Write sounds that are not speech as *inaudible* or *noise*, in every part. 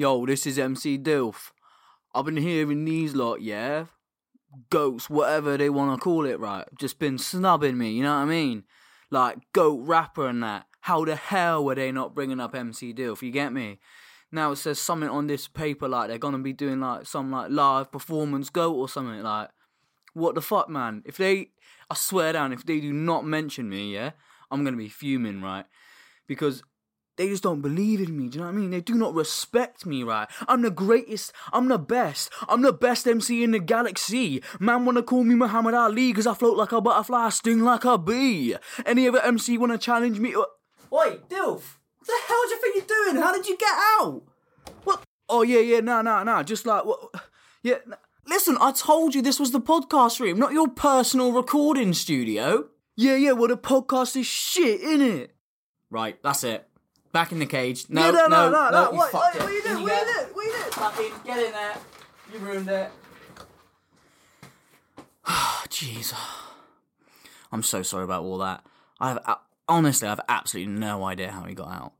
Yo, this is MC Dilf. I've been hearing these lot, yeah? Goats, whatever they want to call it, right? Just been snubbing me, you know what I mean? Like, goat rapper and that. How the hell were they not bringing up MC Dilf, you get me? Now it says something on this paper like they're gonna be doing like some like live performance goat or something like what the fuck man? If they I swear down, if they do not mention me, yeah, I'm gonna be fuming, right? Because they just don't believe in me. Do you know what I mean? They do not respect me, right? I'm the greatest. I'm the best. I'm the best MC in the galaxy. Man wanna call me Muhammad Ali because I float like a butterfly, sting like a bee. Any other MC wanna challenge me? Oi, Dilf! What the hell do you think you're doing? How did you get out? What? Oh yeah, yeah, no, no, no. Just like what? Yeah. n- Listen, I told you this was the podcast room, not your personal recording studio. Yeah, yeah. Well, the podcast is shit, innit? Right, that's it. Back in the cage. No, Yeah, no, no, no, no, no. you What- fucked what- it. what you doing? In What you get. doing? What you doing? Fucking get in there. You ruined it. *sighs* Jeez. I'm so sorry about all that. I have a- honestly, I have absolutely no idea how he got out.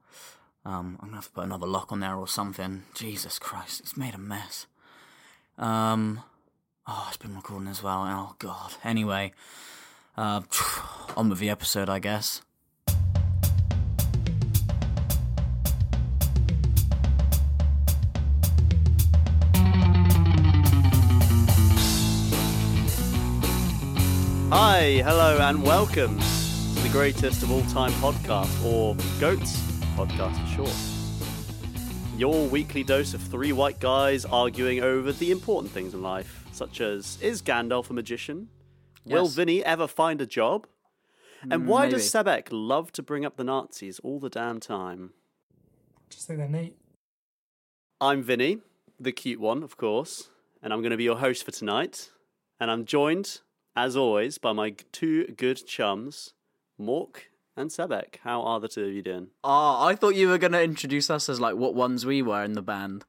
Um, I'm gonna have to put another lock on there or something. Jesus Christ, it's made a mess. Um, oh, it's been recording as well. Oh God. Anyway, uh, *sighs* on with the episode, I guess. Hi, hello, and welcome to the greatest of all time podcast, or GOATS podcast for short. Your weekly dose of three white guys arguing over the important things in life, such as is Gandalf a magician? Will Yes. Vinny ever find a job? And why does maybe. Sebek love to bring up the Nazis all the damn time? Just think they're neat. I'm Vinny, the cute one, of course, and I'm going to be your host for tonight. And I'm joined, as always, by my two good chums, Mork and Sebek. How are the two of you doing? Oh, I thought you were gonna introduce us as like what ones we were in the band.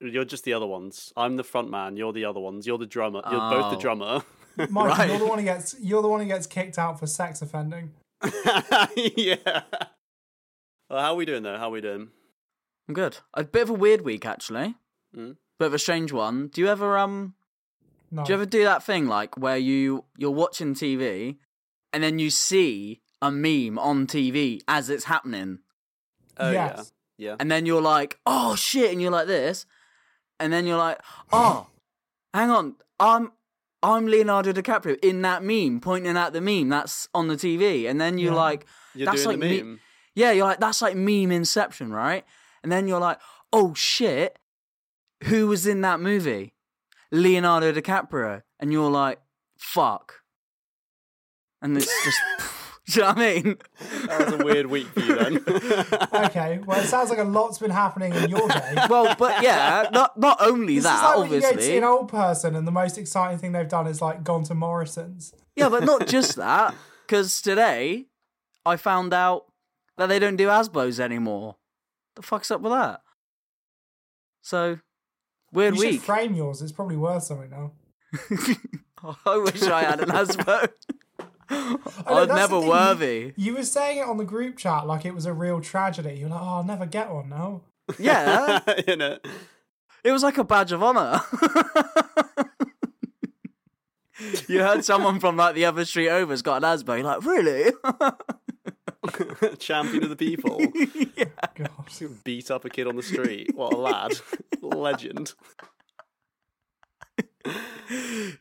You're just the other ones. I'm the front man. You're the other ones. You're the drummer. You're both the Oh. drummer. *laughs* Mike, Right. you're the one who gets you're the one who gets kicked out for sex offending. *laughs* yeah. Well, how are we doing though? How are we doing? I'm good. A bit of a weird week actually. Mm. Bit of a strange one. Do you ever um No. do you ever do that thing like where you you're watching TV and then you see a meme on TV as it's happening Oh Yes. yeah. Yeah. and then you're like, "Oh shit." And you're like this. And then you're like, "Oh, hang on. I'm I'm Leonardo DiCaprio in that meme pointing at the meme that's on the TV." And then you're Yeah. like, You're that's doing like the me- meme. Yeah, you're like, that's like meme inception, right? And then you're like, oh shit, who was in that movie? Leonardo DiCaprio. And you're like, fuck. And it's just, *laughs* *laughs* do you know what I mean? That was a weird week for you then. *laughs* Okay, well, it sounds like a lot's been happening in your day. well, but yeah, not not only this that, is like when you go to obviously. an old person and the most exciting thing they've done is like gone to Morrison's. Yeah, but not just that. Because today, I found out that they don't do Asbos anymore. The fuck's up with that? So, weird You week. should frame yours. It's probably worth something now. *laughs* I wish I had an Asbo. *laughs* I *laughs* know, I was that's the never worthy. You, you were saying it on the group chat like it was a real tragedy. You're like, oh, I'll never get one now. Yeah, you know. it was like a badge of honor. you heard someone from like the other street over's got an Asbo. You're like, really? *laughs* champion of the people. *laughs* God. Beat up a kid on the street. What a lad. *laughs* Legend.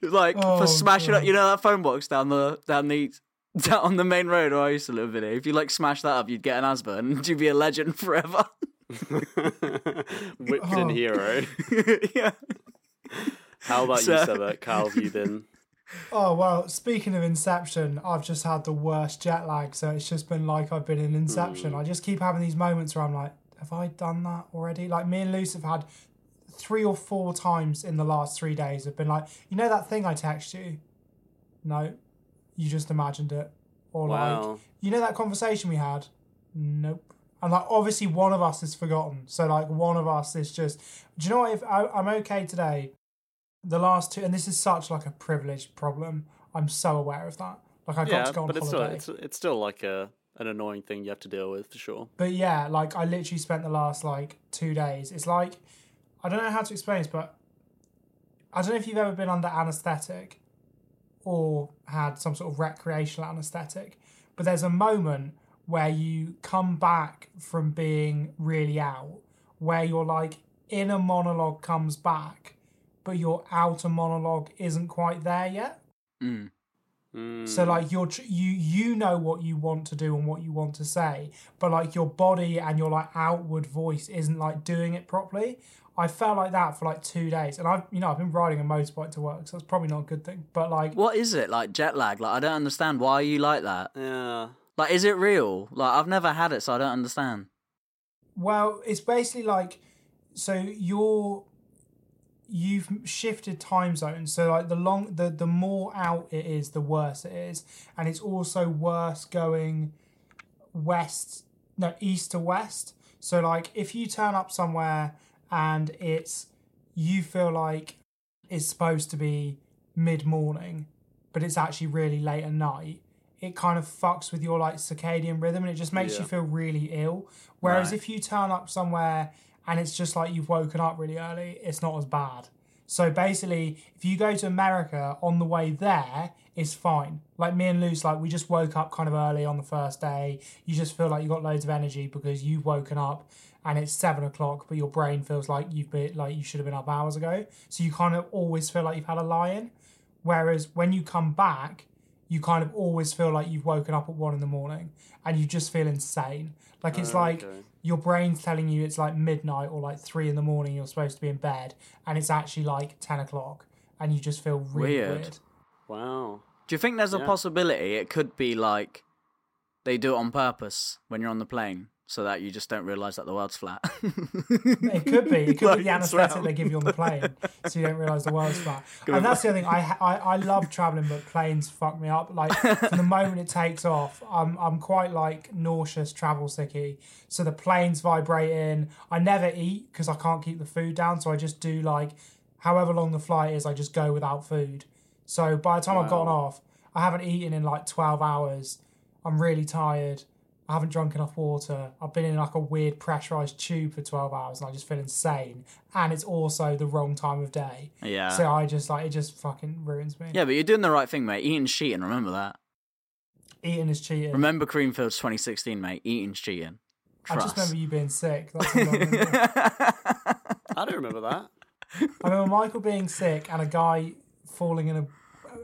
like Oh, for smashing up, you know that phone box down the down the down on the main road where I used to live in. If you like smash that up, you'd get an asthma and you'd be a legend forever. Whipped in Oh. hero. yeah. How about So- you, Sebek? How have you been? Oh well, speaking of Inception, I've just had the worst jet lag, so it's just been like I've been in Inception. Hmm. I just keep having these moments where I'm like, have I done that already? Like me and Luce have had three or four times in the last three days have been like, you know that thing I text you? No, you just imagined it. Or Wow. like, you know that conversation we had? Nope. And like obviously one of us is forgotten. So like one of us is just. Do you know what? If I, I'm okay today, the last two, and this is such like a privileged problem. I'm so aware of that. Like I got yeah, to go on but it's still it's, it's still like a an annoying thing you have to deal with for sure. But yeah, like I literally spent the last like two days. It's like I don't know how to explain this, but I don't know if you've ever been under anesthetic or had some sort of recreational anesthetic, but there's a moment where you come back from being really out, where your like inner monologue comes back, but your outer monologue isn't quite there yet. Mm. So like you're tr- you you know what you want to do and what you want to say, but like your body and your like outward voice isn't like doing it properly. I felt like that for like two days, and I've you know I've been riding a motorbike to work, so that's probably not a good thing. But like, What is it like jet lag? Like I don't understand. Why are you like that? Yeah. Like is it real? Like I've never had it, so I don't understand. well, it's basically like so you're you've shifted time zones. So like the long the the more out it is, the worse it is, and it's also worse going west no east to west so like if you turn up somewhere and it's you feel like it's supposed to be mid morning but it's actually really late at night it kind of fucks with your like circadian rhythm and it just makes Yeah. you feel really ill whereas Right. if you turn up somewhere and it's just like you've woken up really early it's not as bad so basically, if you go to America on the way there, it's fine. Like me and Luce, like we just woke up kind of early on the first day. You just feel like you got loads of energy because you've woken up and it's seven o'clock, but your brain feels like you've been like you should have been up hours ago. So you kind of always feel like you've had a lie in. Whereas when you come back, you kind of always feel like you've woken up at one in the morning and you just feel insane. Like it's oh, like okay. Your brain's telling you it's like midnight or like three in the morning, you're supposed to be in bed, and it's actually like 10 o'clock, and you just feel really Weird. weird. Wow. Do you think there's a possibility it could be like they do it on purpose when you're on the plane so that you just don't realize that the world's flat? It could be. It could *laughs* Like, be the anesthetic round. they give you on the plane, so you don't realise the world's flat. *laughs* And that's the other thing. I, I I love traveling, but planes fuck me up. Like from the moment it takes off, I'm I'm quite like nauseous, travel sicky. So the plane's vibrating. I never eat because I can't keep the food down. So I just do like, however long the flight is, I just go without food. So by the time I've gotten off, I haven't eaten in like 12 hours. I'm really tired. I haven't drunk enough water. I've been in like a weird pressurized tube for 12 hours and I just feel insane. And it's also the wrong time of day. yeah. So I just like, it just fucking ruins me. yeah, but you're doing the right thing, mate. Eating's cheating, remember that. Eating is cheating. Remember Creamfields 2016, mate. Eating's cheating. I just remember you being sick. That's I. *laughs* I don't remember that. I remember Michael being sick and a guy falling in a,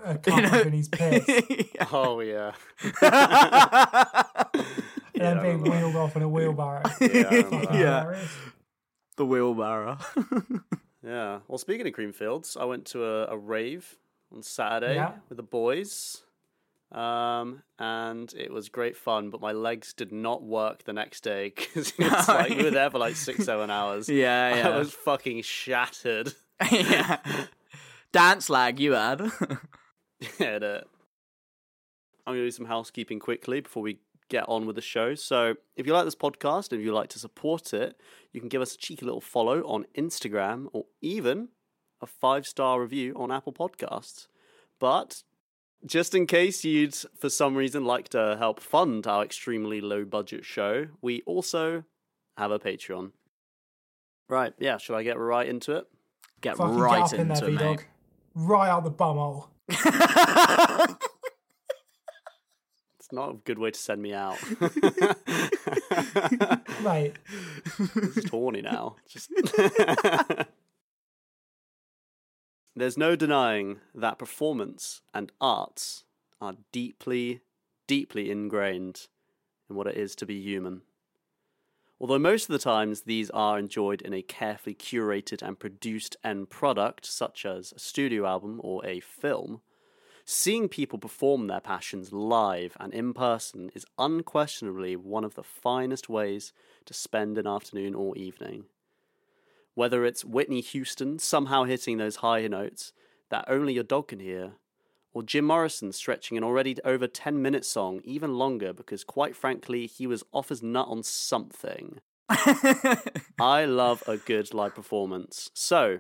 a cup of Vinny's piss and *laughs* Oh yeah. *laughs* then being wheeled off in a *laughs* wheelbarrow. Yeah, I *laughs* remember that. Yeah. The wheelbarrow. *laughs* Yeah. Well, speaking of Creamfields, I went to a, a rave on Saturday Yeah. with the boys. Um, and it was great fun, but my legs did not work the next day because it's like we were there for like six, seven hours. Yeah, yeah. I was fucking shattered. yeah. Dance lag you had. yeah, it- I'm going to do some housekeeping quickly before we get on with the show. So, if you like this podcast and if you'd like to support it, you can give us a cheeky little follow on Instagram or even a five star review on Apple Podcasts. But just in case you'd, for some reason, like to help fund our extremely low budget show, we also have a Patreon. Right, yeah, should I get right into it? Get Fucking right get up in there, into it, mate. Right out the bumhole. *laughs* It's not a good way to send me out. Mate, it's tawny now. Just *laughs* There's no denying that performance and arts are deeply, deeply ingrained in what it is to be human. Although most of the times these are enjoyed in a carefully curated and produced end product, such as a studio album or a film, seeing people perform their passions live and in person is unquestionably one of the finest ways to spend an afternoon or evening. Whether it's Whitney Houston somehow hitting those high notes that only your dog can hear, or Jim Morrison stretching an already over 10 minute song even longer because, quite frankly, he was off his nut on something. *laughs* I love a good live performance. So,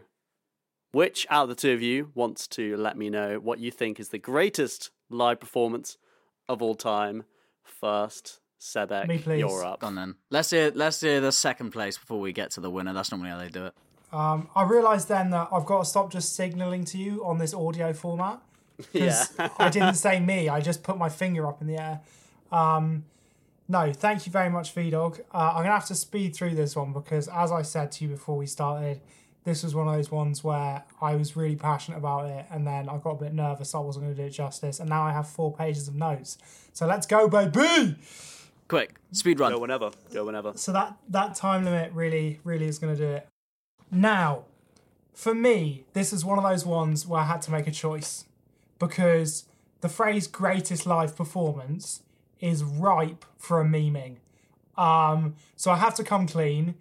which out of the two of you wants to let me know what you think is the greatest live performance of all time? First, Sebek, Me, please. you're up. Go on then. Let's hear let's hear the second place before we get to the winner. That's normally how they do it. um, I realised then that I've got to stop just signalling to you on this audio format. *laughs* because I didn't say me. I just put my finger up in the air. Um, no, thank you very much, VDog. Uh, I'm gonna have to speed through this one because, as I said to you before we started, this was one of those ones where I was really passionate about it, and then I got a bit nervous. I wasn't gonna do it justice, and now I have four pages of notes. So let's go, baby! Quick, speed run. Go whenever. Go whenever. So that that time limit really, really is gonna do it. Now, for me, this is one of those ones where I had to make a choice because the phrase greatest live performance is ripe for a memeing. Um, so I have to come clean.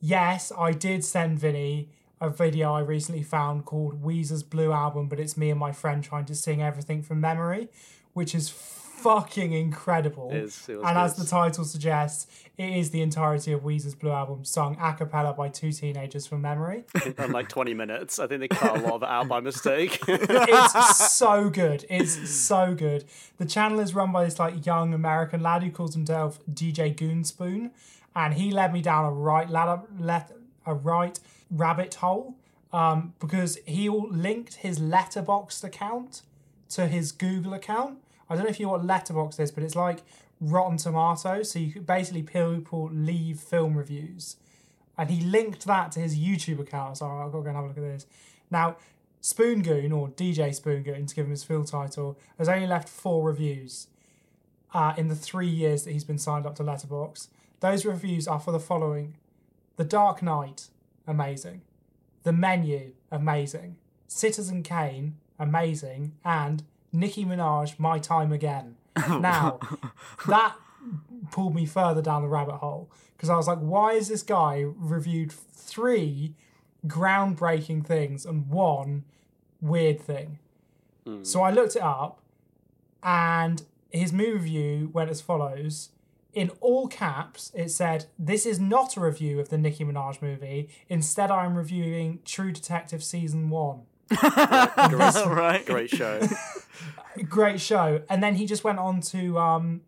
Yes, I did send Vinny a video I recently found called Weezer's Blue Album, but it's me and my friend trying to sing everything from memory, which is fucking incredible. It is, it and as the title suggests, it is the entirety of Weezer's Blue Album sung a cappella by two teenagers from memory. In like 20 minutes. I think they cut a lot of it out by mistake. *laughs* it's *laughs* so good. It's so good. The channel is run by this like young American lad who calls himself DJ Goonspoon, and he led me down a right ladder, left a right rabbit hole um, because he linked his Letterboxd account to his Google account. I don't know if you know what Letterboxd is, but it's like Rotten Tomatoes. So you could basically people leave film reviews and he linked that to his YouTube account. So I've got to go and have a look at this. Now, Spoongoon, or DJ Spoongoon, to give him his full title, has only left four reviews uh, in the three years that he's been signed up to Letterboxd. Those reviews are for the following The Dark Knight, amazing. The Menu, amazing. Citizen Kane, amazing. And Nicki Minaj, My Time Again. *laughs* Now, that pulled me further down the rabbit hole because I was like, why is this guy reviewed three groundbreaking things and one weird thing? Hmm. So I looked it up and his movie review went as follows. In all caps, it said, This is not a review of the Nicki Minaj movie. Instead, I'm reviewing True Detective Season 1. *laughs* great, great show. *laughs* great show. And then he just went on to um,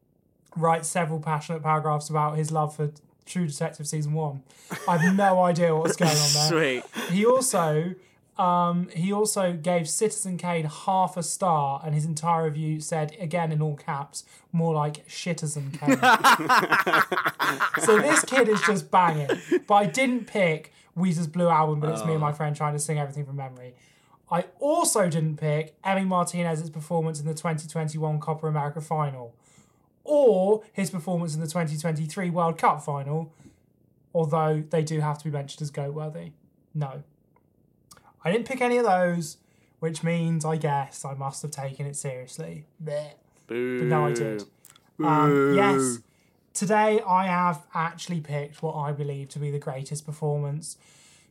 write several passionate paragraphs about his love for True Detective season one. I have no idea what's going on there. *laughs* Sweet. He also um, he also gave Citizen Kane half a star, and his entire review said, again in all caps, more like Shittizen Kane. *laughs* so this kid is just banging. But I didn't pick Weezer's Blue Album, but it's me and my friend trying to sing everything from memory. I also didn't pick Emi Martinez's performance in the 2021 Copa America final or his performance in the 2023 World Cup final, although they do have to be mentioned as GOAT worthy. No. I didn't pick any of those, which means I guess I must have taken it seriously. Boo. But no, I did. Um, yes, today I have actually picked what I believe to be the greatest performance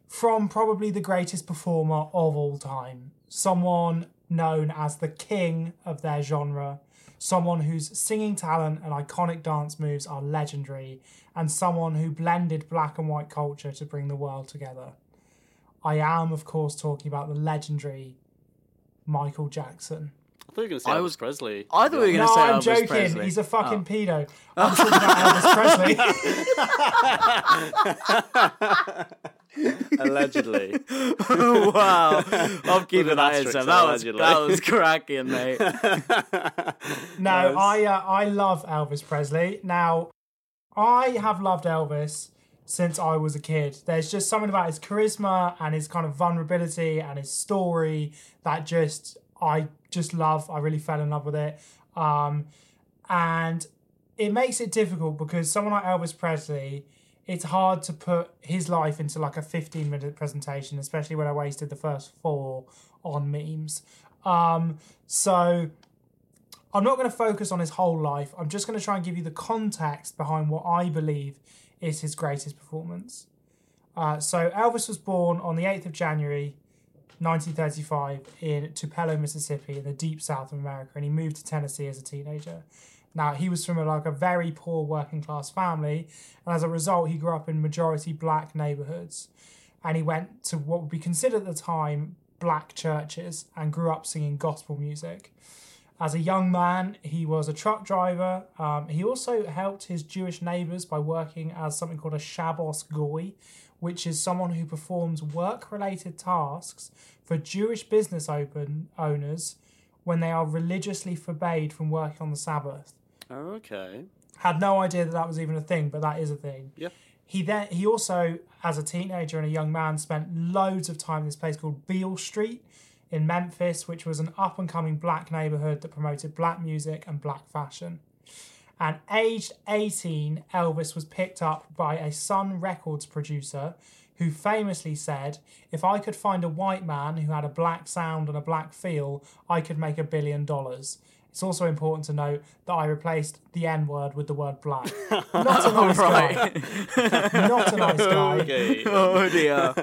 from probably the greatest performer of all time. Someone known as the king of their genre, someone whose singing talent and iconic dance moves are legendary, and someone who blended black and white culture to bring the world together. I am, of course, talking about the legendary Michael Jackson. I thought you were going to say I Elvis was- Presley. I thought you were going to No, say I'm Elvis joking. Presley. He's a fucking Oh. pedo. *laughs* I'm talking about Elvis Presley. *laughs* Allegedly. *laughs* wow, I'm keeping that in. asterisk So there, that was that was cracking, mate. No, I uh, I love Elvis Presley. Now, I have loved Elvis since I was a kid. There's just something about his charisma and his kind of vulnerability and his story that just I just love. I really fell in love with it. Um, and it makes it difficult because someone like Elvis Presley, it's hard to put his life into like a 15 minute presentation, especially when I wasted the first four on memes. Um, so I'm not going to focus on his whole life. I'm just going to try and give you the context behind what I believe is his greatest performance. Uh, so Elvis was born on the 8th of January 1935 in Tupelo, Mississippi, in the deep south of America, and he moved to Tennessee as a teenager. Now he was from a, like a very poor working class family, and as a result, he grew up in majority black neighborhoods, and he went to what would be considered at the time black churches and grew up singing gospel music. As a young man, he was a truck driver. Um, he also helped his Jewish neighbors by working as something called a Shabbos Goy, which is someone who performs work related tasks for Jewish business open owners when they are religiously forbade from working on the Sabbath. Oh, okay. Had no idea that that was even a thing, but that is a thing. Yeah. He then he also, as a teenager and a young man, spent loads of time in this place called Beale Street in Memphis, which was an up and coming black neighborhood that promoted black music and black fashion. And aged 18, Elvis was picked up by a Sun Records producer who famously said, If I could find a white man who had a black sound and a black feel, I could make a billion dollars. It's also important to note that I replaced the N word with the word black. *laughs* Not a nice guy. Not a nice guy. Okay. *laughs* oh dear.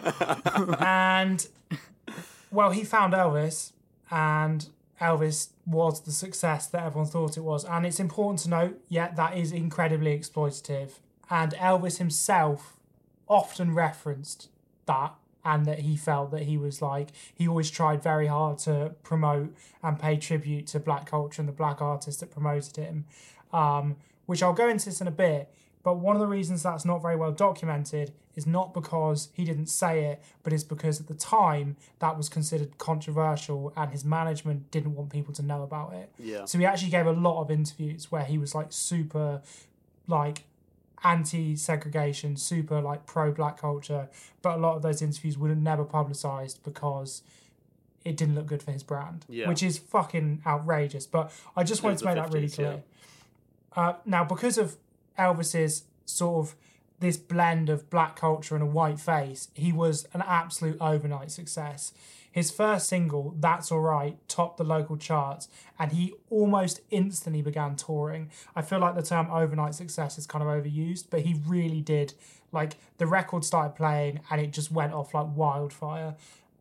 And well, he found Elvis, and Elvis was the success that everyone thought it was. And it's important to note, yeah, that is incredibly exploitative. And Elvis himself often referenced that and that he felt that he was like he always tried very hard to promote and pay tribute to black culture and the black artists that promoted him um, which i'll go into this in a bit but one of the reasons that's not very well documented is not because he didn't say it but it's because at the time that was considered controversial and his management didn't want people to know about it Yeah. so he actually gave a lot of interviews where he was like super like anti-segregation, super like pro-black culture, but a lot of those interviews were never publicized because it didn't look good for his brand, Yeah. which is fucking outrageous. But I just wanted to make the that really 50s, yeah. clear. Uh, now, because of Elvis's sort of this blend of black culture and a white face, he was an absolute overnight success. His first single, That's Alright, topped the local charts, and he almost instantly began touring. I feel like the term overnight success is kind of overused, but he really did. Like, the record started playing, and it just went off like wildfire.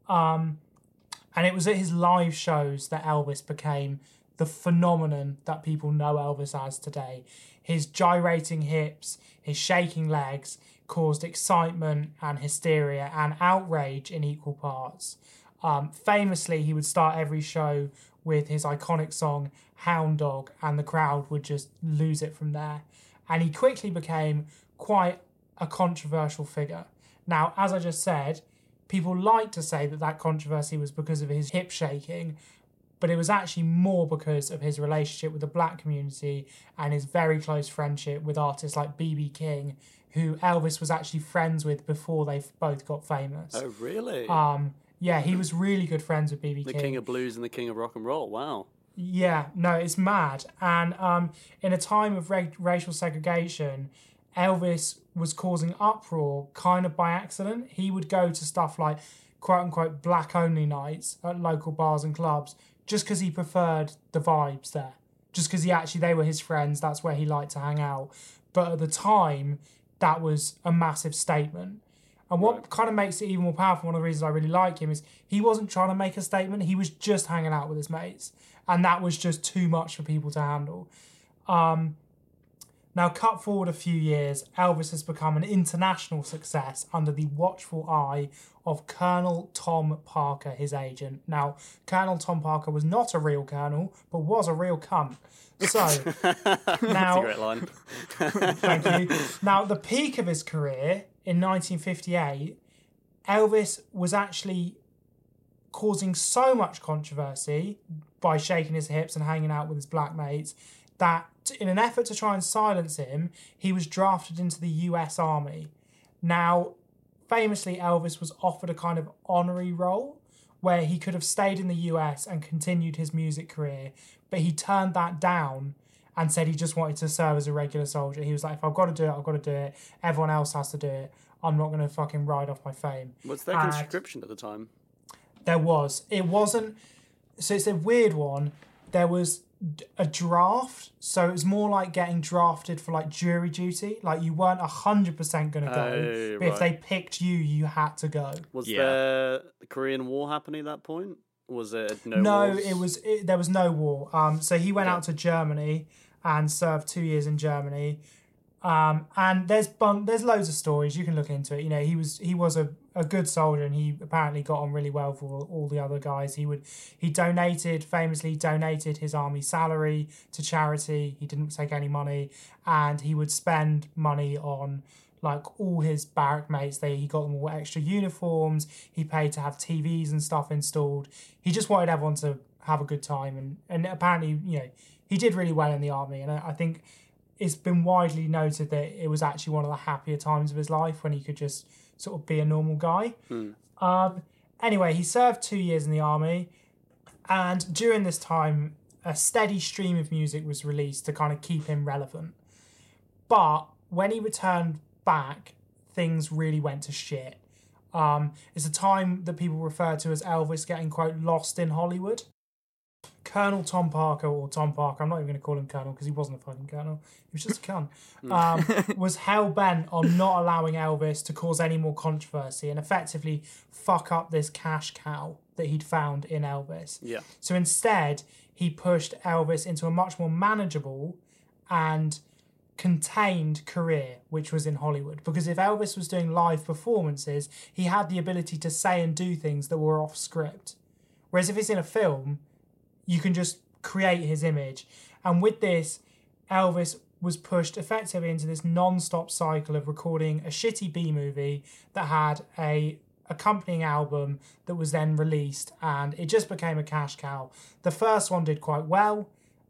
Um, and it was at his live shows that Elvis became the phenomenon that people know Elvis as today. His gyrating hips, his shaking legs caused excitement and hysteria and outrage in equal parts. Um, famously, he would start every show with his iconic song Hound Dog, and the crowd would just lose it from there. And he quickly became quite a controversial figure. Now, as I just said, people like to say that that controversy was because of his hip shaking, but it was actually more because of his relationship with the black community and his very close friendship with artists like B.B. King, who Elvis was actually friends with before they both got famous. Oh, really? Um, yeah, he was really good friends with B.B. the King. king of blues and the king of rock and roll. Wow. Yeah, no, it's mad. And um, in a time of ra- racial segregation, Elvis was causing uproar kind of by accident. He would go to stuff like quote unquote black only nights at local bars and clubs just because he preferred the vibes there. Just because he actually, they were his friends, that's where he liked to hang out. But at the time, that was a massive statement. And what kind of makes it even more powerful, one of the reasons I really like him, is he wasn't trying to make a statement, he was just hanging out with his mates. And that was just too much for people to handle. Um, now, cut forward a few years, Elvis has become an international success under the watchful eye of Colonel Tom Parker, his agent. Now, Colonel Tom Parker was not a real colonel, but was a real cunt. So, *laughs* now. *laughs* Thank you. Now, at the peak of his career in 1958, Elvis was actually causing so much controversy by shaking his hips and hanging out with his black mates that in an effort to try and silence him, he was drafted into the US Army. Now, famously, Elvis was offered a kind of honorary role where he could have stayed in the US and continued his music career, but he turned that down and said he just wanted to serve as a regular soldier. He was like, if I've got to do it, I've got to do it. Everyone else has to do it. I'm not going to fucking ride off my fame. Was there And- conscription at the time? there was. It wasn't. So it's a weird one. There was a draft, so it was more like getting drafted for like jury duty. Like you weren't hundred percent going to go, Oh, but if they picked you, you had to go. Was Yeah. there the Korean War happening at that point? Was it no? No, wars? it was. It, there was no war. Um, so he went Okay. out to Germany and served two years in Germany. Um, and there's bun- there's loads of stories you can look into it. You know, he was he was a, a good soldier, and he apparently got on really well for all, the other guys. He would he donated famously donated his army salary to charity. He didn't take any money, and he would spend money on like all his barrack mates. They he got them all extra uniforms. He paid to have TVs and stuff installed. He just wanted everyone to have a good time, and and apparently you know he did really well in the army, and I, I think it's been widely noted that it was actually one of the happier times of his life when he could just sort of be a normal guy. Um, anyway, he served two years in the army, and during this time, a steady stream of music was released to kind of keep him relevant. But when he returned back, things really went to shit. Um, it's a time that people refer to as Elvis getting quote lost in Hollywood. Colonel Tom Parker or Tom Parker, I'm not even going to call him Colonel because he wasn't a fucking Colonel. He was just a cunt. Um, *laughs* was hell bent on not allowing Elvis to cause any more controversy and effectively fuck up this cash cow that he'd found in Elvis. Yeah. So instead, he pushed Elvis into a much more manageable and contained career, which was in Hollywood. Because if Elvis was doing live performances, he had the ability to say and do things that were off script. Whereas if it's in a film, you can just create his image. And with this, Elvis was pushed effectively into this non-stop cycle of recording a shitty B movie that had a accompanying album that was then released and it just became a cash cow. The first one did quite well,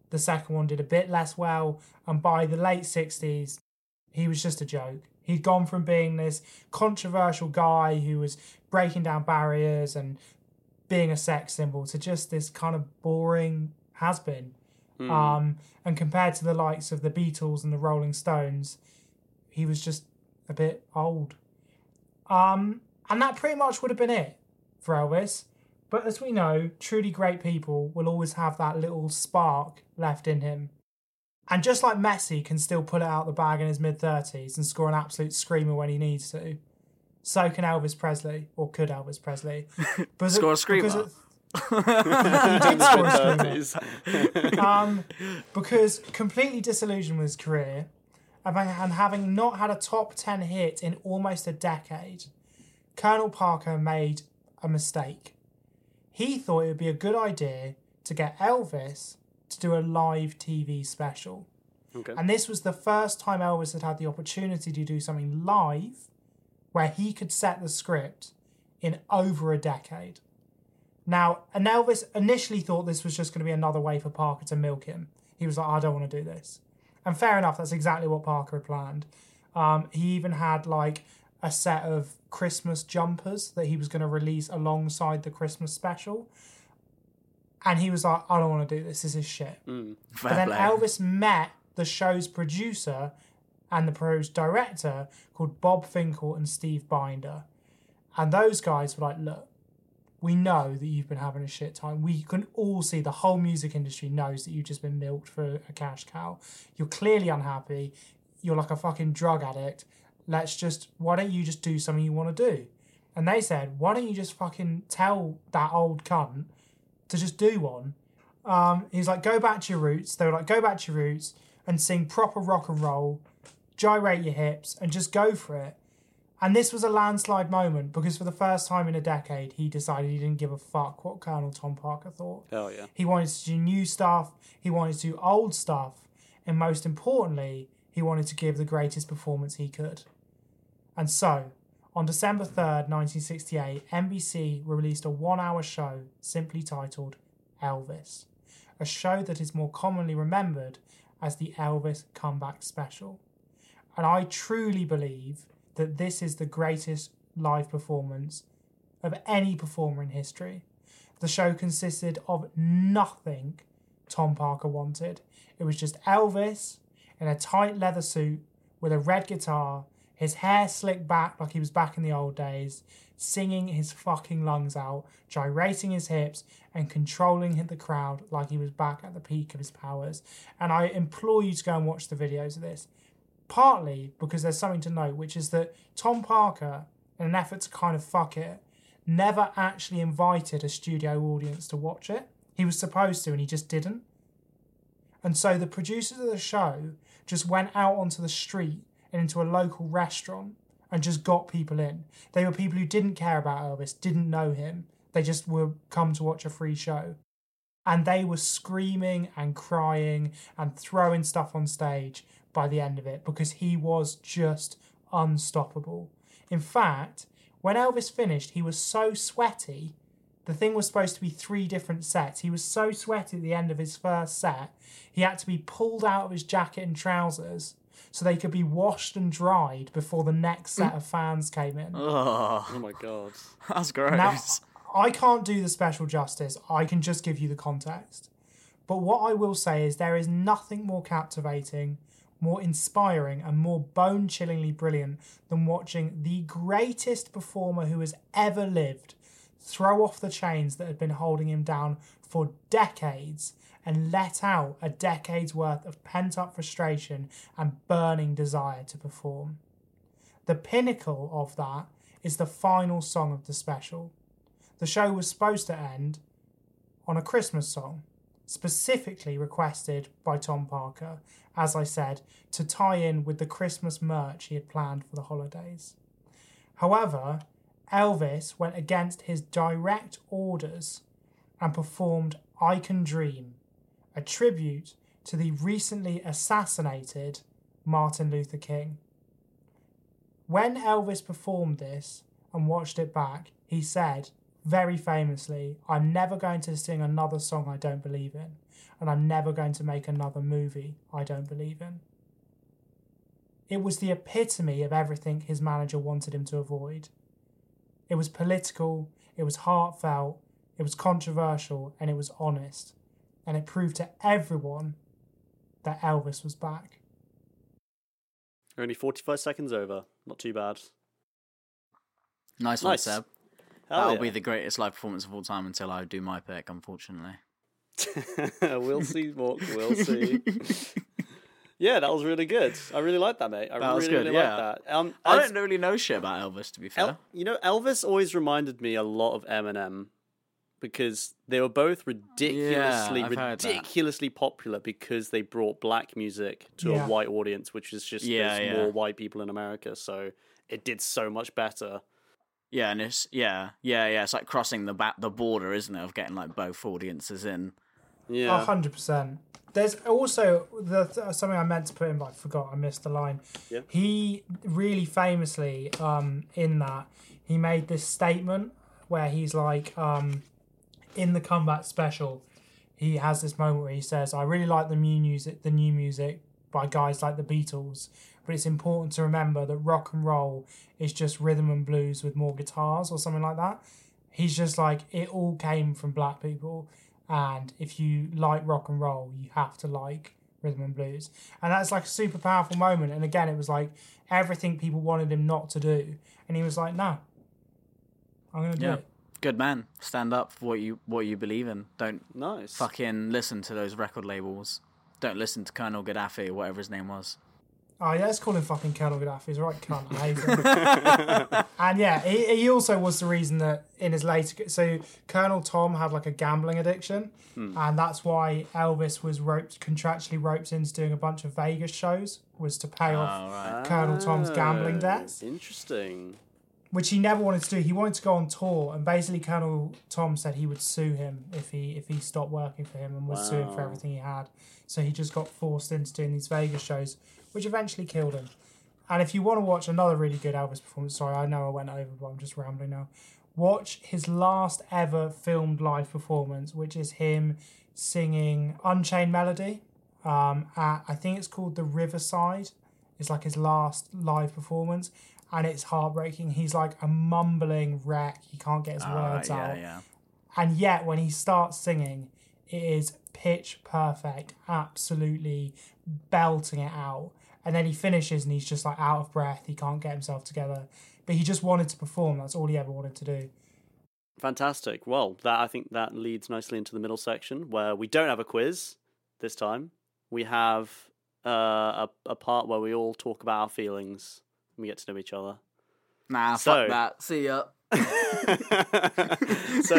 the second one did a bit less well, and by the late 60s, he was just a joke. He'd gone from being this controversial guy who was breaking down barriers and being a sex symbol to just this kind of boring has been. Um, and compared to the likes of the Beatles and the Rolling Stones, he was just a bit old. Um, and that pretty much would have been it for Elvis. But as we know, truly great people will always have that little spark left in him. And just like Messi can still pull it out the bag in his mid 30s and score an absolute screamer when he needs to, so can Elvis Presley, or could Elvis Presley. *laughs* But Score a screamer? because it- *laughs* he did score a screamer um, because completely disillusioned with his career and and having not had a top 10 hit in almost a decade, Colonel Parker made a mistake. He thought it would be a good idea to get Elvis to do a live TV special. Okay. And this was the first time Elvis had had the opportunity to do something live where he could set the script in over a decade. Now, and Elvis initially thought this was just going to be another way for Parker to milk him. He was like, I don't want to do this. And fair enough, that's exactly what Parker had planned. Um, he even had like a set of Christmas jumpers that he was going to release alongside the Christmas special. And he was like, I don't want to do this. This is shit. Fair But then play. Elvis met the show's producer and the pro's director called Bob Finkel and Steve Binder. And those guys were like, look, we know that you've been having a shit time. We can all see the whole music industry knows that you've just been milked for a cash cow. You're clearly unhappy. You're like a fucking drug addict. Let's just, why don't you just do something you want to do? And they said, why don't you just fucking tell that old cunt to just do one? Um, he's like, go back to your roots. They were like, go back to your roots and sing proper rock and roll, gyrate your hips, and just go for it. And this was a landslide moment because for the first time in a decade, he decided he didn't give a fuck what Colonel Tom Parker thought. Oh yeah. He wanted to do new stuff, he wanted to do old stuff, and most importantly, he wanted to give the greatest performance he could. And so, On December 3rd, 1968, NBC released a one hour show simply titled Elvis, a show that is more commonly remembered as the Elvis Comeback Special. And I truly believe that this is the greatest live performance of any performer in history. The show consisted of nothing Tom Parker wanted. It was just Elvis in a tight leather suit with a red guitar, his hair slicked back like he was back in the old days, singing his fucking lungs out, gyrating his hips, and controlling the crowd like he was back at the peak of his powers. And I implore you to go and watch the videos of this. Partly because there's something to note, which is that Tom Parker, in an effort to kind of fuck it, never actually invited a studio audience to watch it. He was supposed to, and he just didn't. And so the producers of the show just went out onto the street and into a local restaurant and just got people in. They were people who didn't care about Elvis, didn't know him. They just were come to watch a free show. And they were screaming and crying and throwing stuff on stage by the end of it because he was just unstoppable. In fact, when Elvis finished, he was so sweaty. The thing was supposed to be three different sets. He was so sweaty at the end of his first set, he had to be pulled out of his jacket and trousers so they could be washed and dried before the next set of fans came in. Oh, Oh my god. *laughs* that's gross. Now, I can't do the special justice. I can just give you the context. But what I will say is there is nothing more captivating, more inspiring, and more bone chillingly brilliant than watching the greatest performer who has ever lived throw off the chains that had been holding him down for decades and let out a decade's worth of pent up frustration and burning desire to perform. The pinnacle of that is the final song of the special. The show was supposed to end on a Christmas song, specifically requested by Tom Parker, as I said, to tie in with the Christmas merch he had planned for the holidays. However, Elvis went against his direct orders and performed I Can Dream, a tribute to the recently assassinated Martin Luther King. When Elvis performed this and watched it back, he said, very famously, I'm never going to sing another song I don't believe in, and I'm never going to make another movie I don't believe in. It was the epitome of everything his manager wanted him to avoid. It was political, it was heartfelt, it was controversial, and it was honest. And it proved to everyone that Elvis was back. Only 45 seconds over. Not too bad. nice one, Nice. Seb. Hell That'll yeah. be the greatest live performance of all time until I do my pick, unfortunately. *laughs* we'll see, Mork. We'll see. *laughs* yeah, that was really good. I really like that, mate. I That was really, good, really yeah. like that. Um, I as- don't really know shit about Elvis, to be fair. El- you know, Elvis always reminded me a lot of Eminem because they were both ridiculously, I've heard that. ridiculously popular because they brought black music to Yeah. a white audience, which is just Yeah, there's yeah. more white people in America, so it did so much better. Yeah, and it's yeah, yeah, yeah. It's like crossing the back the border, isn't it, of getting like both audiences in. A Yeah, hundred percent. There's also the th- something I meant to put in, but I forgot. I missed the line. Yeah. He really famously, um, in that he made this statement where he's like, um, in the comeback special, he has this moment where he says, "I really like the new music, the new music by guys like the Beatles, but it's important to remember that rock and roll is just rhythm and blues with more guitars or something like that." He's just like, it all came from black people, and if you like rock and roll, you have to like rhythm and blues, and that's like a super powerful moment. And again, it was like everything people wanted him not to do, and he was like, "No, I'm gonna do Yeah, it." good man. Stand up for what you what you believe in. Don't nice. fucking listen to those record labels. Don't listen to Colonel Gaddafi or whatever his name was. Oh yeah, let's call him fucking Colonel Gaddafi. He's right cunt. I hate him. *laughs* and yeah, he, he also was the reason that in his later, so Colonel Tom had like a gambling addiction, and that's why Elvis was roped contractually roped into doing a bunch of Vegas shows was to pay off Oh, right. Colonel Tom's gambling Ah, debts, Interesting. which he never wanted to do. He wanted to go on tour, and basically Colonel Tom said he would sue him if he if he stopped working for him and would sue him for everything he had. So he just got forced into doing these Vegas shows, which eventually killed him. And if you want to watch another really good Elvis performance, sorry, I know I went over, but I'm just rambling now. Watch his last ever filmed live performance, which is him singing Unchained Melody. Um, at I think it's called the Riverside. It's like his last live performance, and it's heartbreaking. He's like a mumbling wreck. He can't get his words Uh, yeah, out yeah. and yet when he starts singing it is pitch perfect absolutely belting it out and then he finishes and he's just like out of breath he can't get himself together but he just wanted to perform that's all he ever wanted to do Fantastic. Well, that I think that leads nicely into the middle section where we don't have a quiz this time. We have uh, a a part where we all talk about our feelings. and We get to know each other. Nah, So- fuck that. See ya. *laughs* so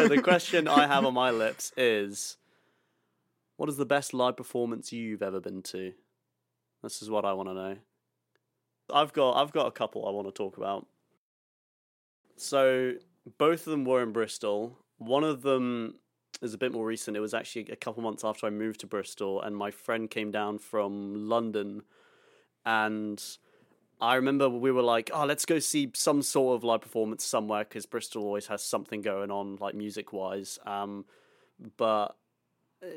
the question I have on my lips is, what is the best live performance you've ever been to? This is what I want to know. I've got I've got a couple I want to talk about. So both of them were in Bristol. One of them is a bit more recent. It was actually a couple months after I moved to Bristol, and my friend came down from London, and I remember we were like, "Oh, let's go see some sort of live performance somewhere," because Bristol always has something going on, like music wise. Um, but uh,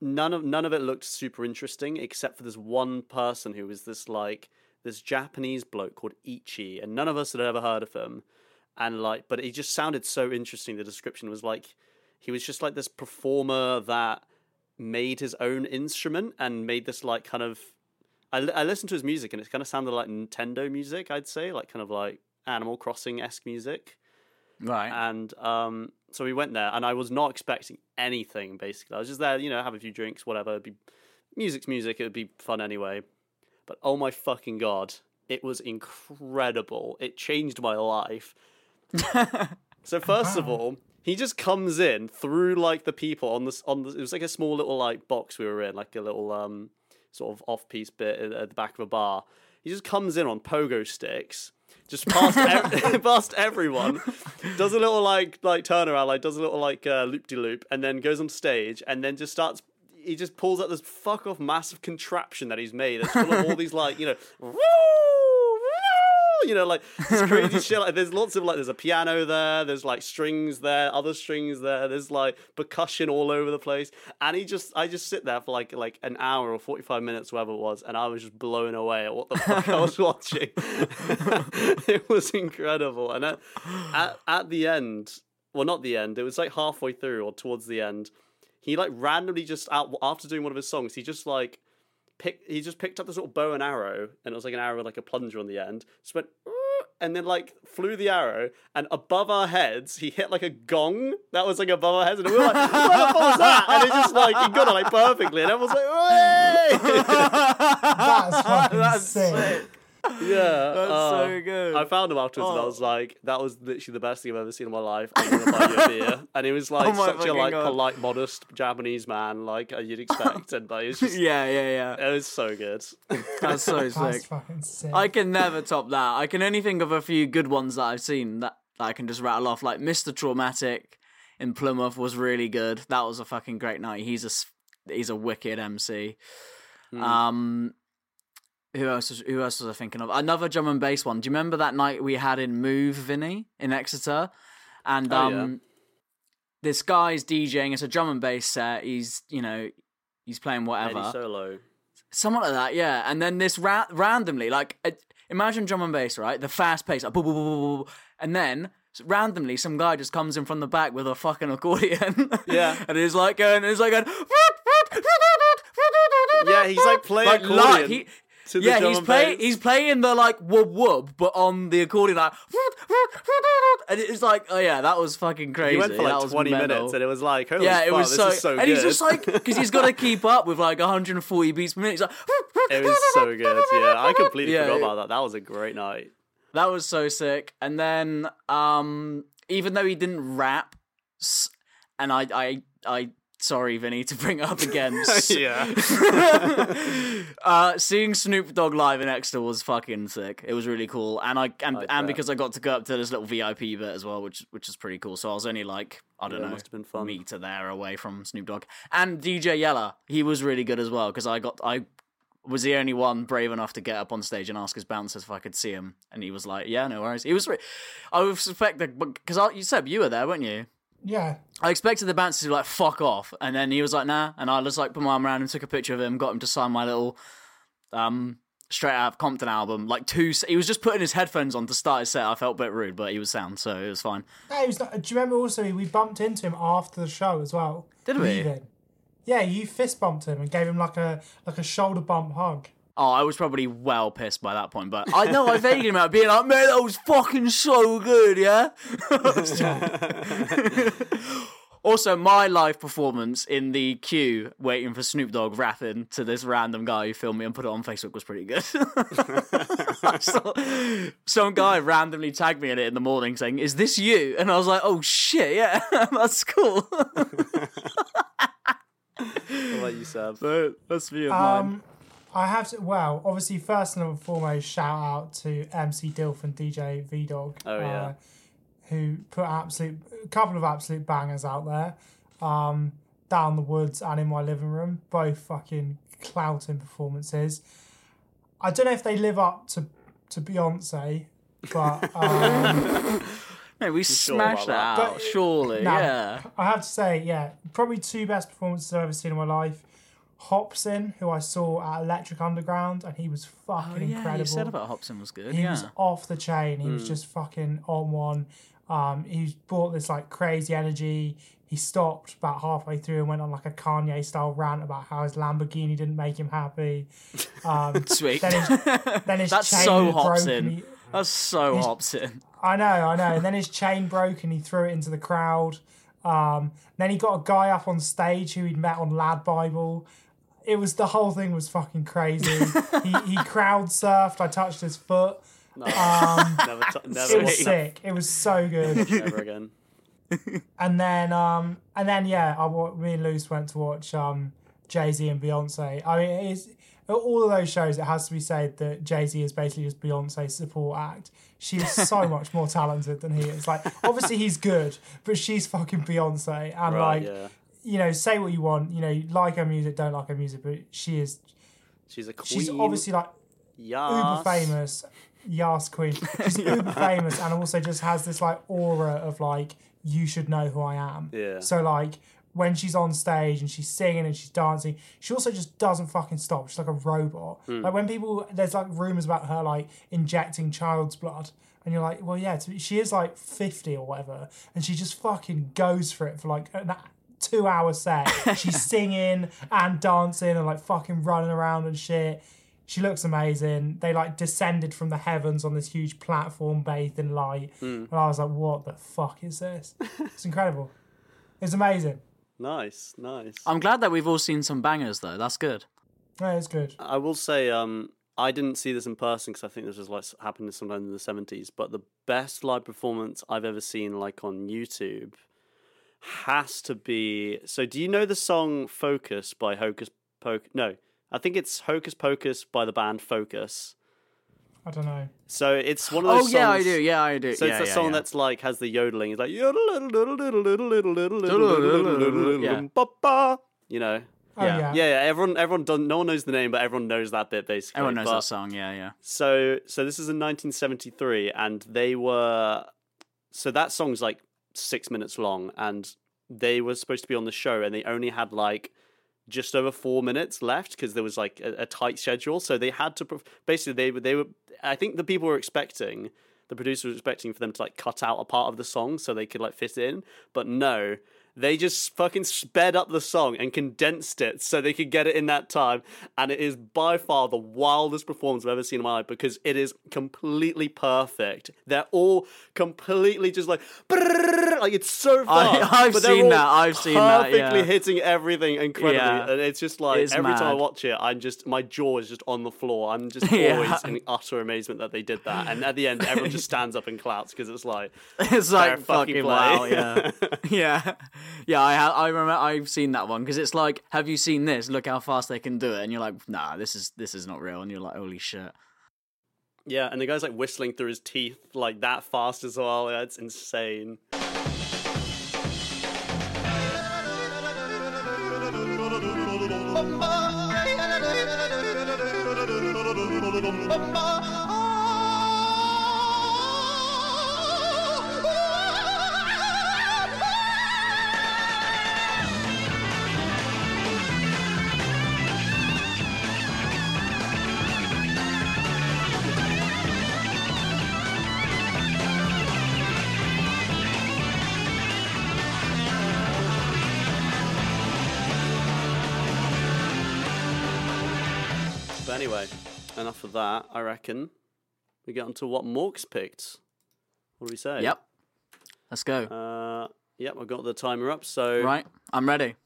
none of none of it looked super interesting, except for this one person who was this like this Japanese bloke called Ichi, and none of us had ever heard of him. And like, but he just sounded so interesting. The description was like he was just like this performer that made his own instrument and made this like kind of I, I listened to his music and it kind of sounded like Nintendo music, I'd say, like kind of like Animal Crossing esque music. Right. And um, so we went there, and I was not expecting anything. Basically, I was just there, you know, have a few drinks, whatever. It'd be music's music. It would be fun anyway. But oh my fucking god, it was incredible. It changed my life. *laughs* so first of all, he just comes in through like the people on this on the, it was like a small little like box we were in, like a little um sort of off piece bit at the back of a bar. He just comes in on pogo sticks, just past *laughs* ev- *laughs* past everyone, does a little like like turnaround, like does a little like uh, loop de loop, and then goes on stage, and then just starts. He just pulls out this fuck off massive contraption that he's made. That's full of all these like you know, *laughs* *laughs* you know, like this crazy *laughs* shit. Like there's lots of like there's a piano there, there's like strings there, other strings there. There's like percussion all over the place, and he just I just sit there for like like an hour or forty five minutes, whatever it was, and I was just blown away at what the fuck I was *laughs* watching. it was incredible, and at, at at the end, well, not the end. It was like halfway through or towards the end. He like randomly just out after doing one of his songs, he just like pick he just picked up this little bow and arrow, and it was like an arrow with like a plunger on the end. Just went. And then, like, flew the arrow, and above our heads, he hit like a gong that was like above our heads, and we were like, "What the fuck was that?" And it just like he got it like perfectly, and everyone was like, "Way!" *laughs* that's *laughs* fucking That's sick. sick. Yeah, That's uh, so good. I found him afterwards, and I Oh. was like, "That was literally the best thing I've ever seen in my life." I'm gonna buy you a beer, *laughs* and he was like Oh such a like God. polite, modest Japanese man, like uh, you'd *laughs* expect, and like, it's just, yeah, yeah, yeah. it was so good. That's *laughs* so That's sick. fucking sick. I can never top that. I can only think of a few good ones that I've seen that, that I can just rattle off. Like Mr. Traumatik in Plymouth was really good. That was a fucking great night. He's a he's a wicked MC. Hmm. Um, who else? Was, who else was I thinking of? Another drum and bass one. Do you remember that night we had in Move Vinny in Exeter? And Oh, um, yeah. this guy's DJing. It's a drum and bass set. He's you know he's playing whatever Eddie Solo. something like that, yeah. And then this ra- randomly, like, uh, imagine drum and bass, right? The fast pace, like, boo, boo, boo, and then s- randomly some guy just comes in from the back with a fucking accordion, *laughs* Yeah. and he's like going, he's like going, Yeah, he's like playing like, accordion. like, he, to the yeah, he's playing. He's playing the like wub wub, but on the accordion, like, and it's like, oh yeah, that was fucking crazy. He went for That like was 20 minutes, and it was like, holy yeah, fuck, it was this so, so and good. he's just like, because he's got to keep up with like 140 beats per minute. He's like, *laughs* it was so good. Yeah, I completely Yeah, forgot about that. That was a great night. That was so sick. And then, um, even though he didn't rap, s- and I, I, I, sorry, Vinny, to bring it up again. *laughs* Yeah. *laughs* uh, seeing Snoop Dogg live in Exeter was fucking sick. It was really cool, and I and, I and because I got to go up to this little VIP bit as well, which which is pretty cool. So I was only like I don't Yeah, know, must have been fun. meter there away from Snoop Dogg and DJ Yeller. He was really good as well because I got I was the only one brave enough to get up on stage and ask his bouncers if I could see him, and he was like, "Yeah, no worries." He was. Re- I would suspect that because you said you were there, weren't you? Yeah. I expected the bouncers to be like fuck off, and then he was like, "Nah," and I just like put my arm around him, took a picture of him, got him to sign my little um straight out of Compton album. Like two, he was just putting his headphones on to start his set. I felt a bit rude, but he was sound, so it was fine. Was not, do you remember also we bumped into him after the show as well? Did we? Leaving. Yeah, you fist bumped him and gave him like a like a shoulder bump hug. Oh, I was probably well pissed by that point, but I know I vaguely remember being like, "Man, that was fucking so good, yeah." *laughs* also, my live performance in the queue waiting for Snoop Dogg rapping to this random guy who filmed me and put it on Facebook was pretty good. *laughs* Saw some guy randomly tagged me in it in the morning saying, "Is this you?" And I was like, "Oh shit, yeah, *laughs* that's cool." What about you, Seb? so that's me of um, mine. I have to. Well, obviously, first and foremost, shout out to MC Dilf and DJ V Dog. Oh, yeah. uh, who put absolute a couple of absolute bangers out there. Um, down the woods and in my living room, both fucking clouting performances. I don't know if they live up to to Beyonce, but *laughs* um, Mate, we sure smashed about that that? out, surely, no, yeah. I have to say, yeah, probably two best performances I've ever seen in my life. Hopsin, who I saw at Electric Underground, and he was fucking Oh, yeah, incredible. you said about Hopsin was good. he yeah. was off the chain. He was just fucking on one. Um, he brought this like crazy energy. He stopped about halfway through and went on like a Kanye style rant about how his Lamborghini didn't make him happy. Um, *laughs* Sweet. then his, then his *laughs* That's so Hopsin. he- That's so Hopsin. I know, I know. And then his chain broke and he threw it into the crowd. Um, then he got a guy up on stage who he'd met on Lad Bible. It was the whole thing was fucking crazy. *laughs* he he crowd surfed. I touched his foot. *laughs* never, t- *laughs* It was sick. It was so good. never again. And then um and then yeah, I me and Luce went to watch um Jay Z and Beyonce. I mean, it's all of those shows. It has to be said that Jay Z is basically just Beyonce's support act. She is so much more talented than he is. Like, obviously he's good, but she's fucking Beyonce. And Right, like, yeah. You know, say what you want. You know, like her music, don't like her music, but she is. She's a queen. She's obviously like Yas. uber famous. Yas Queen. *laughs* She's uber famous and also just has this like aura of like you should know who I am. Yeah. So like when she's on stage and she's singing and she's dancing, she also just doesn't fucking stop. She's like a robot. Hmm. Like when people there's like rumors about her like injecting child's blood. And you're like, well, yeah, she is like 50 or whatever, and she just fucking goes for it for like an two hour set. She's *laughs* singing and dancing and like fucking running around and shit. She looks amazing. They like descended from the heavens on this huge platform bathed in light. And I was like, what the fuck is this? It's incredible. It's amazing. Nice, nice. I'm glad that we've all seen some bangers though. That's good. Yeah, it's good. I will say, um, I didn't see this in person because I think this was like happened sometime in the seventies. But the best live performance I've ever seen, like on YouTube, has to be. So, do you know the song Focus by Hocus Pocus? No, I think it's Hocus Pocus by the band Focus. I don't know. So it's one of oh, those. Oh yeah, I do. Yeah, I do. So yeah, it's a yeah, song yeah. that's like has the yodeling. It's like you know. Oh, yeah. yeah, yeah. Everyone, everyone, doesn't, no one knows the name, but everyone knows that bit basically. Everyone knows but, that song. Yeah, yeah. So, so this is in 1973, and they were. So that song's like six minutes long, and they were supposed to be on the show, and they only had like just over four minutes left because there was like a, a tight schedule. So they had to basically they were they were. I think the people were expecting the producer was expecting for them to like cut out a part of the song so they could like fit in, but no. They just fucking sped up the song and condensed it so they could get it in that time. And it is by far the wildest performance I've ever seen in my life because it is completely perfect. They're all completely just like, like it's so I- fast. *laughs* I've but seen that, I've seen that, Perfectly yeah. hitting everything incredibly. Yeah. And it's just like every time I watch it, I'm just, my jaw is just on the floor. I'm just *laughs* Yeah. always in utter amazement that they did that. And at the end, everyone just *laughs* stands up and claps because it's like, It's like fucking fucking wow. Yeah, yeah, yeah. I ha- I remember I've seen that one because it's like, have you seen this? Look how fast they can do it, and you're like, nah, this is this is not real, and you're like, holy shit. Yeah, and the guy's like whistling through his teeth like that fast as well. It's insane. Of that. I reckon we get on to what Mork's picked. What do we say? Yep. Let's go. Uh, yep, I've got the timer up. So right. I'm ready.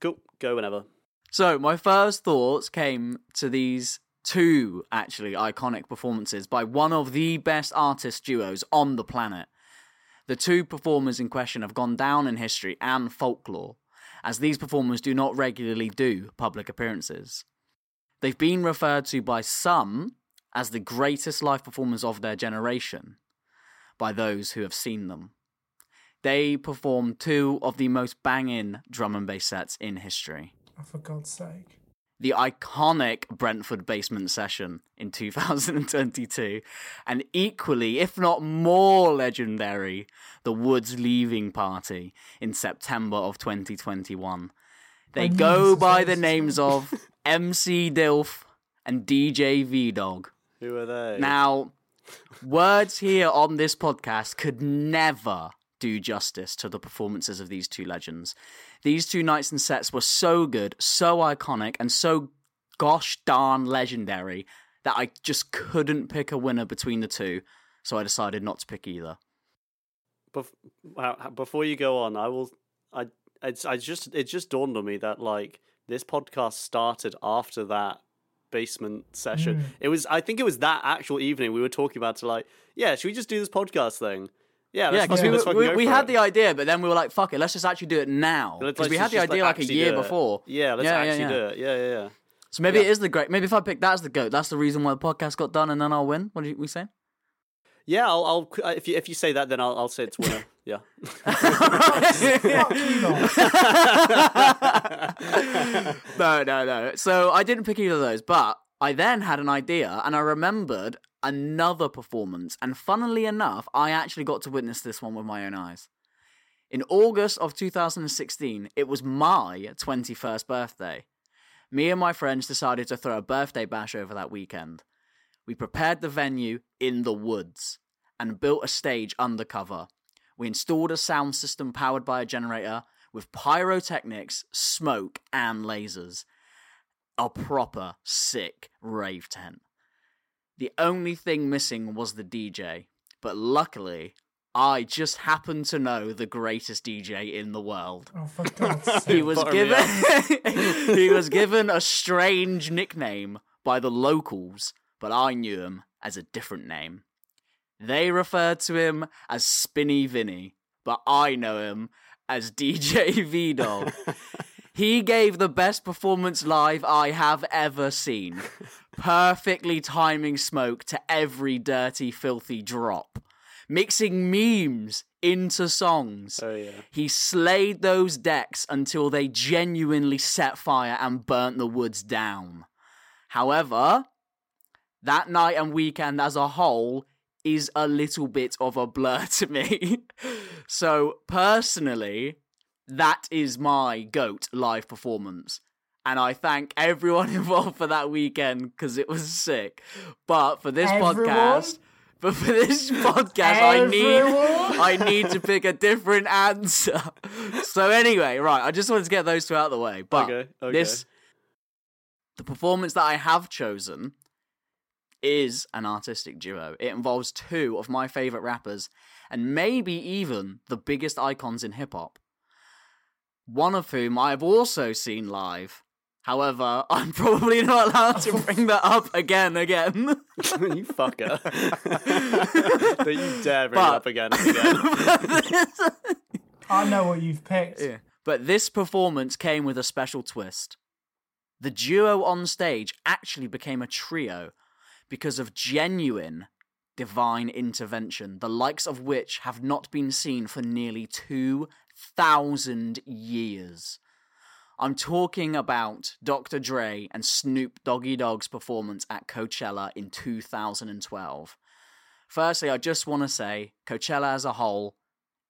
cool. Go whenever. So my first thoughts came to these two actually iconic performances by one of the best artist duos on the planet. The two performers in question have gone down in history and folklore, as these performers do not regularly do public appearances. They've been referred to by some as the greatest live performers of their generation, by those who have seen them. They performed two of the most banging drum and bass sets in history Oh, for God's sake. the iconic Brentford basement session in *laughs* 2022, and equally, if not more legendary, the Woods leaving party in September of 2021. They go by the names of *laughs* MC Dilf and DJ V Dog. Who are they? Now, words here on this podcast could never do justice to the performances of these two legends. These two nights and sets were so good, so iconic, and so gosh darn legendary that I just couldn't pick a winner between the two, so I decided not to pick either. Bef- uh, before you go on, I will. I it's I just it just dawned on me that like this podcast started after that basement session. Mm. It was I think it was that actual evening we were talking about to like yeah should we just do this podcast thing? Yeah, yeah, because fucking- we, let's were- fucking we, we had it. the idea, but then we were like, fuck it, let's just actually do it now. Because we had the just, like, idea like a year before. Yeah, let's Yeah, yeah, actually yeah. do it. Yeah, yeah, yeah. So maybe it is the great. Maybe if I pick that as the goat, that's the reason why the podcast got done, and then I'll win. What did we say? Yeah, I'll, I'll if you if you say that, then I'll I'll say it's winner. *laughs* yeah. Fuck you lot. no, no, no. So I didn't pick either of those, but I then had an idea and I remembered another performance. And funnily enough, I actually got to witness this one with my own eyes. In August of 2016, it was my 21st birthday. Me and my friends decided to throw a birthday bash over that weekend. We prepared the venue in the woods and built a stage undercover. We installed a sound system powered by a generator with pyrotechnics, smoke, and lasers. A proper sick rave tent. The only thing missing was the DJ, but luckily, I just happened to know the greatest DJ in the world. Oh, for God's *laughs* sake. He was given *laughs* he was given a strange nickname by the locals, but I knew him as a different name. They refer to him as Spinny Vinny, but I know him as DJ V Dog. he gave the best performance live I have ever seen, perfectly timing smoke to every dirty, filthy drop, mixing memes into songs. Oh yeah. He slayed those decks until they genuinely set fire and burnt the woods down. However, that night and weekend as a whole is a little bit of a blur *laughs* to me. so, personally, that is my GOAT live performance. And I thank everyone *laughs* involved for that weekend because it was sick. But for this Everyone? podcast, *laughs* but for this podcast, I need I need to pick a different answer. So anyway, right, I just wanted to get those two out of the way. But Okay, okay. this the performance that I have chosen is an artistic duo. It involves two of my favorite rappers and maybe even the biggest icons in hip hop. One of whom I have also seen live. However, *laughs* I'm probably not allowed to *laughs* bring that up again again. *laughs* you fucker. Don't you dare bring But- it up again and again. I know what you've picked. Yeah. But this performance came with a special twist. The duo on stage actually became a trio because of genuine divine intervention, the likes of which have not been seen for nearly 2,000 years. I'm talking about Dr. Dre and Snoop Doggy Dogg's performance at Coachella in 2012. Firstly, I just want to say Coachella as a whole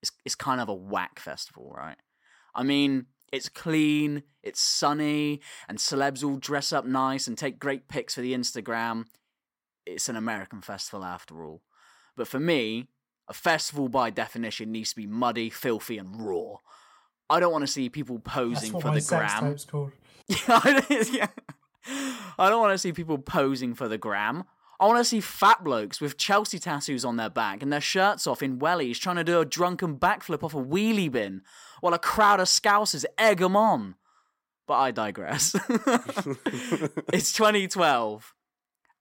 is, is kind of a whack festival, right? I mean, it's clean, it's sunny, and celebs all dress up nice and take great pics for the Instagram. It's an American festival after all. But for me, a festival by definition needs to be muddy, filthy, and raw. I don't want to see people posing for the gram. *laughs* *laughs* Yeah, I don't, yeah. I don't want to see people posing for the gram. I want to see fat blokes with Chelsea tattoos on their back and their shirts off in wellies trying to do a drunken backflip off a wheelie bin while a crowd of scousers egg them on. But I digress. *laughs* it's 2012,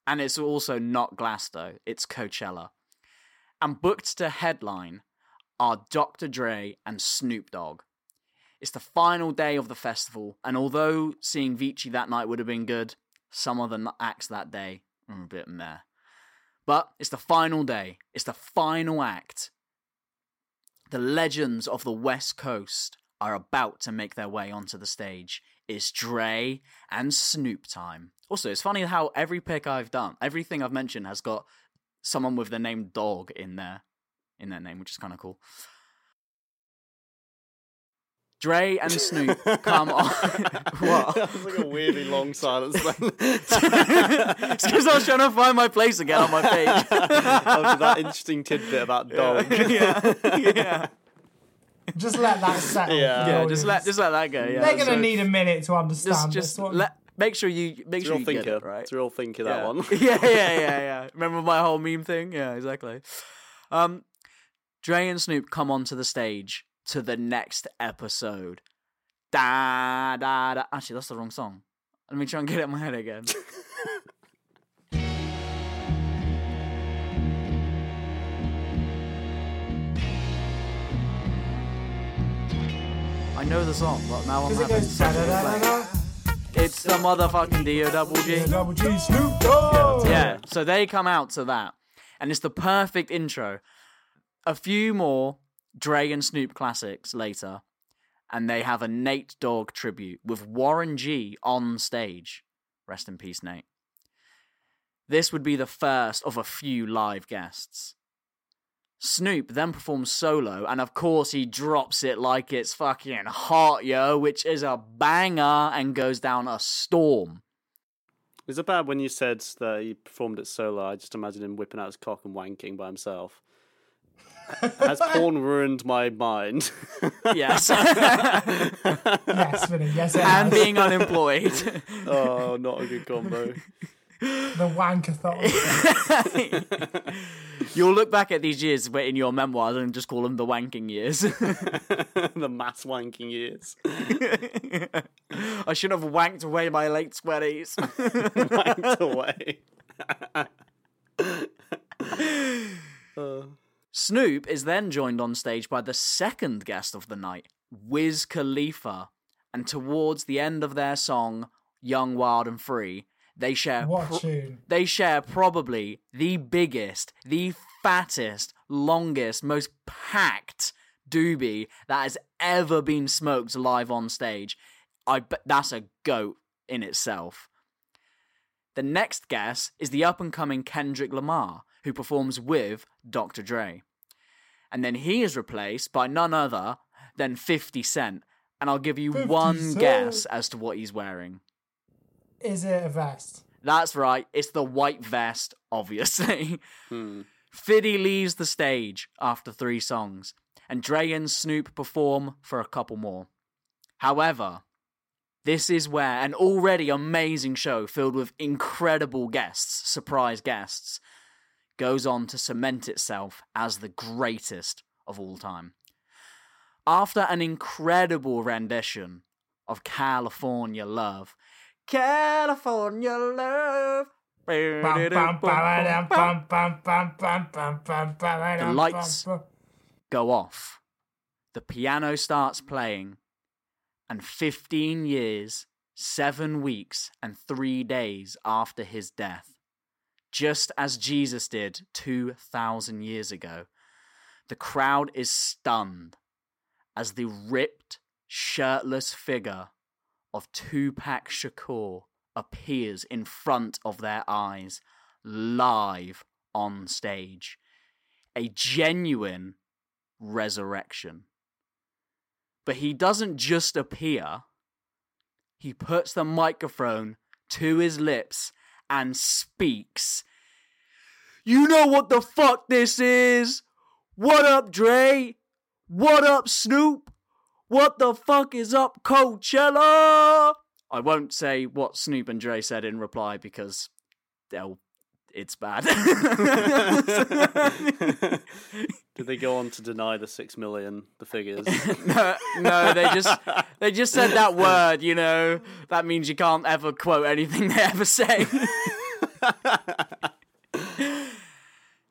and it's also not Glasto, it's Coachella. And booked to headline are Dr. Dre and Snoop Dogg. It's the final day of the festival, and although seeing Vici that night would have been good, some of the acts that day are a bit meh. But it's the final day, it's the final act. The legends of the West Coast are about to make their way onto the stage. It's Dre and Snoop time. Also, it's funny how every pick I've done, everything I've mentioned has got someone with the name Dog in there, in their name, which is kind of cool. Dre and Snoop *laughs* come on. *laughs* what? that was like a weirdly long silence then. *laughs* it's because I was trying to find my place again on my page. After that interesting tidbit about dog. yeah, yeah, Just let that settle. Yeah. yeah. Just let just let that go. Yeah, They're gonna so need a minute to understand. just this one. let make sure you make It's sure real you thinker. get it right. It's real thinker, yeah. that one. *laughs* yeah, yeah, yeah, yeah. Remember my whole meme thing? Yeah, exactly. Um, Dre and Snoop come onto the stage to the next episode. Da da da. Actually, that's the wrong song. Let me try and get it in my head again. *laughs* I know the song, but now I'm having such a da-da-da-da-da. It's the motherfucking D O double G. Double G Snoop Dogg. Yeah, so they come out to that, and it's the perfect intro. A few more Dre and Snoop classics later, and they have a Nate Dogg tribute with Warren G on stage. Rest in peace, Nate. This would be the first of a few live guests. Snoop then performs solo, and of course he drops it like it's fucking hot, yo, which is a banger and goes down a storm. Is it bad when you said that he performed it solo? I just imagine him whipping out his cock and wanking by himself. *laughs* Has porn ruined my mind? Yes. *laughs* Yes, Vinny. Yes, it and has. being unemployed. *laughs* oh, not a good combo. The wankathon. *laughs* You'll look back at these years in your memoirs and just call them the wanking years. *laughs* the mass wanking years. I should have wanked away my late twenties. *laughs* Wanked away. Snoop is then joined on stage by the second guest of the night, Wiz Khalifa, and towards the end of their song "Young, Wild and Free," they share What pro- they share probably the biggest, the fattest, longest, most packed doobie that has ever been smoked live on stage. I bet that's a goat in itself. The next guest is the up and coming Kendrick Lamar, who performs with Dr. Dre. And then he is replaced by none other than 50 Cent. And I'll give you 50 one Cent. guess as to what he's wearing. Is it a vest? That's right, it's the white vest, obviously. *laughs* Hmm. Fiddy leaves the stage after three songs, and Dre and Snoop perform for a couple more. However, this is where an already amazing show filled with incredible guests, surprise guests, goes on to cement itself as the greatest of all time. After an incredible rendition of California Love, California Love. The lights. go off. The piano starts playing, and 15 years, 7 weeks, and 3 days after his death, just as Jesus did 2,000 years ago, the crowd is stunned as the ripped, shirtless figure of Tupac Shakur appears in front of their eyes, live on stage. A genuine resurrection. But he doesn't just appear, he puts the microphone to his lips and speaks. You know what the fuck this is? What up, Dre? What up, Snoop? What the fuck is up, Coachella? I won't say what Snoop and Dre said in reply because they'll it's bad. *laughs* Did they go on to deny the six million, the figures? *laughs* no, no, they just they just said that *laughs* word. You know, that means you can't ever quote anything they ever say.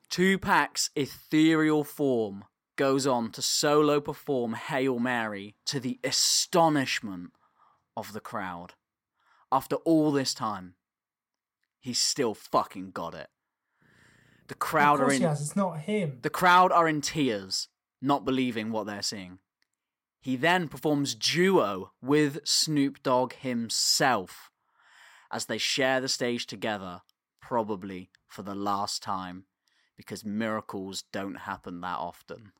Tupac's ethereal form goes on to solo perform Hail Mary to the astonishment of the crowd. After all this time, he's still fucking got it. The crowd are in he. It's not him. the crowd are in tears, not believing what they're seeing. He then performs duo with Snoop Dogg himself as they share the stage together, probably for the last time, because miracles don't happen that often.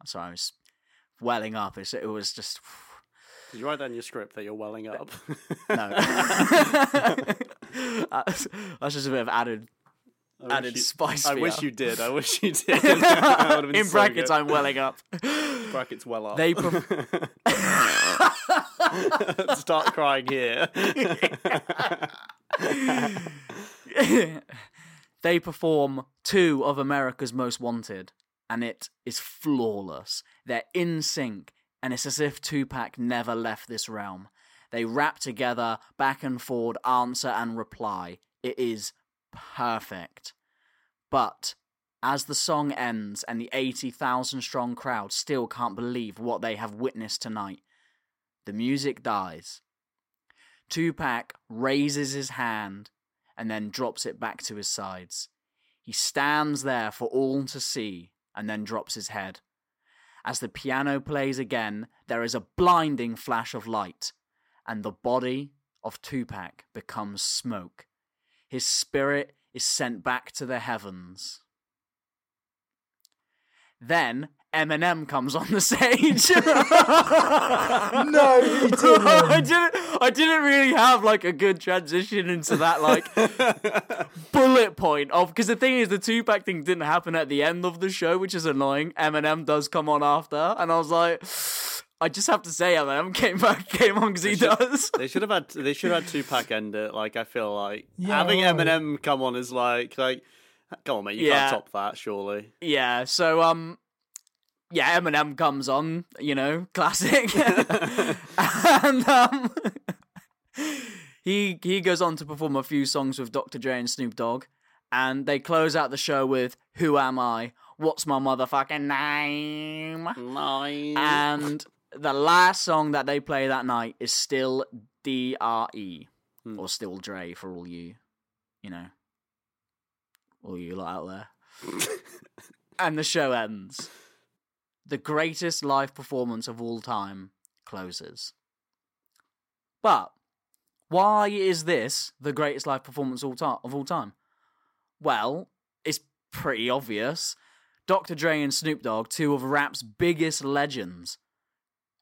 I'm sorry, I was welling up. It was just. Did you write that in your script that you're welling up? No. *laughs* *laughs* that's, that's just a bit of added I added you- spice. I wish ya. you did. I wish you *laughs* did. That would've been In so brackets, good. I'm welling up. brackets well up. They Start crying here. they perform two of America's Most Wanted, and it is flawless. They're in sync, and it's as if Tupac never left this realm. They rap together, back and forward, answer and reply. It is perfect. But as the song ends and the 80,000 strong crowd still can't believe what they have witnessed tonight, the music dies. Tupac raises his hand and then drops it back to his sides. He stands there for all to see and then drops his head. As the piano plays again, there is a blinding flash of light, and the body of Tupac becomes smoke. His spirit is sent back to the heavens. Then Eminem comes on the stage. *laughs* No, he *laughs* didn't. I didn't. I didn't really have like a good transition into that like *laughs* bullet point of because the thing is the Tupac thing didn't happen at the end of the show, which is annoying. Eminem does come on after, and I was like, I just have to say Eminem came back came on because he should- does. They should have had. They should have had Tupac end it. Like I feel like Yeah, having. Eminem come on is like like. Come on, mate. You Yeah. can't top that, surely. Yeah, so um yeah, Eminem comes on, you know, *laughs* classic. *laughs* and um *laughs* he he goes on to perform a few songs with Dr. Dre and Snoop Dogg and they close out the show with Who Am I? What's my motherfucking name? Nine. And the last song that they play that night is still DRE Hmm. or still Dre for all you, you know, all you lot out there. and the show ends. The greatest live performance of all time closes. But why is this the greatest live performance of all time? Well, it's pretty obvious. Dr. Dre and Snoop Dogg, two of rap's biggest legends,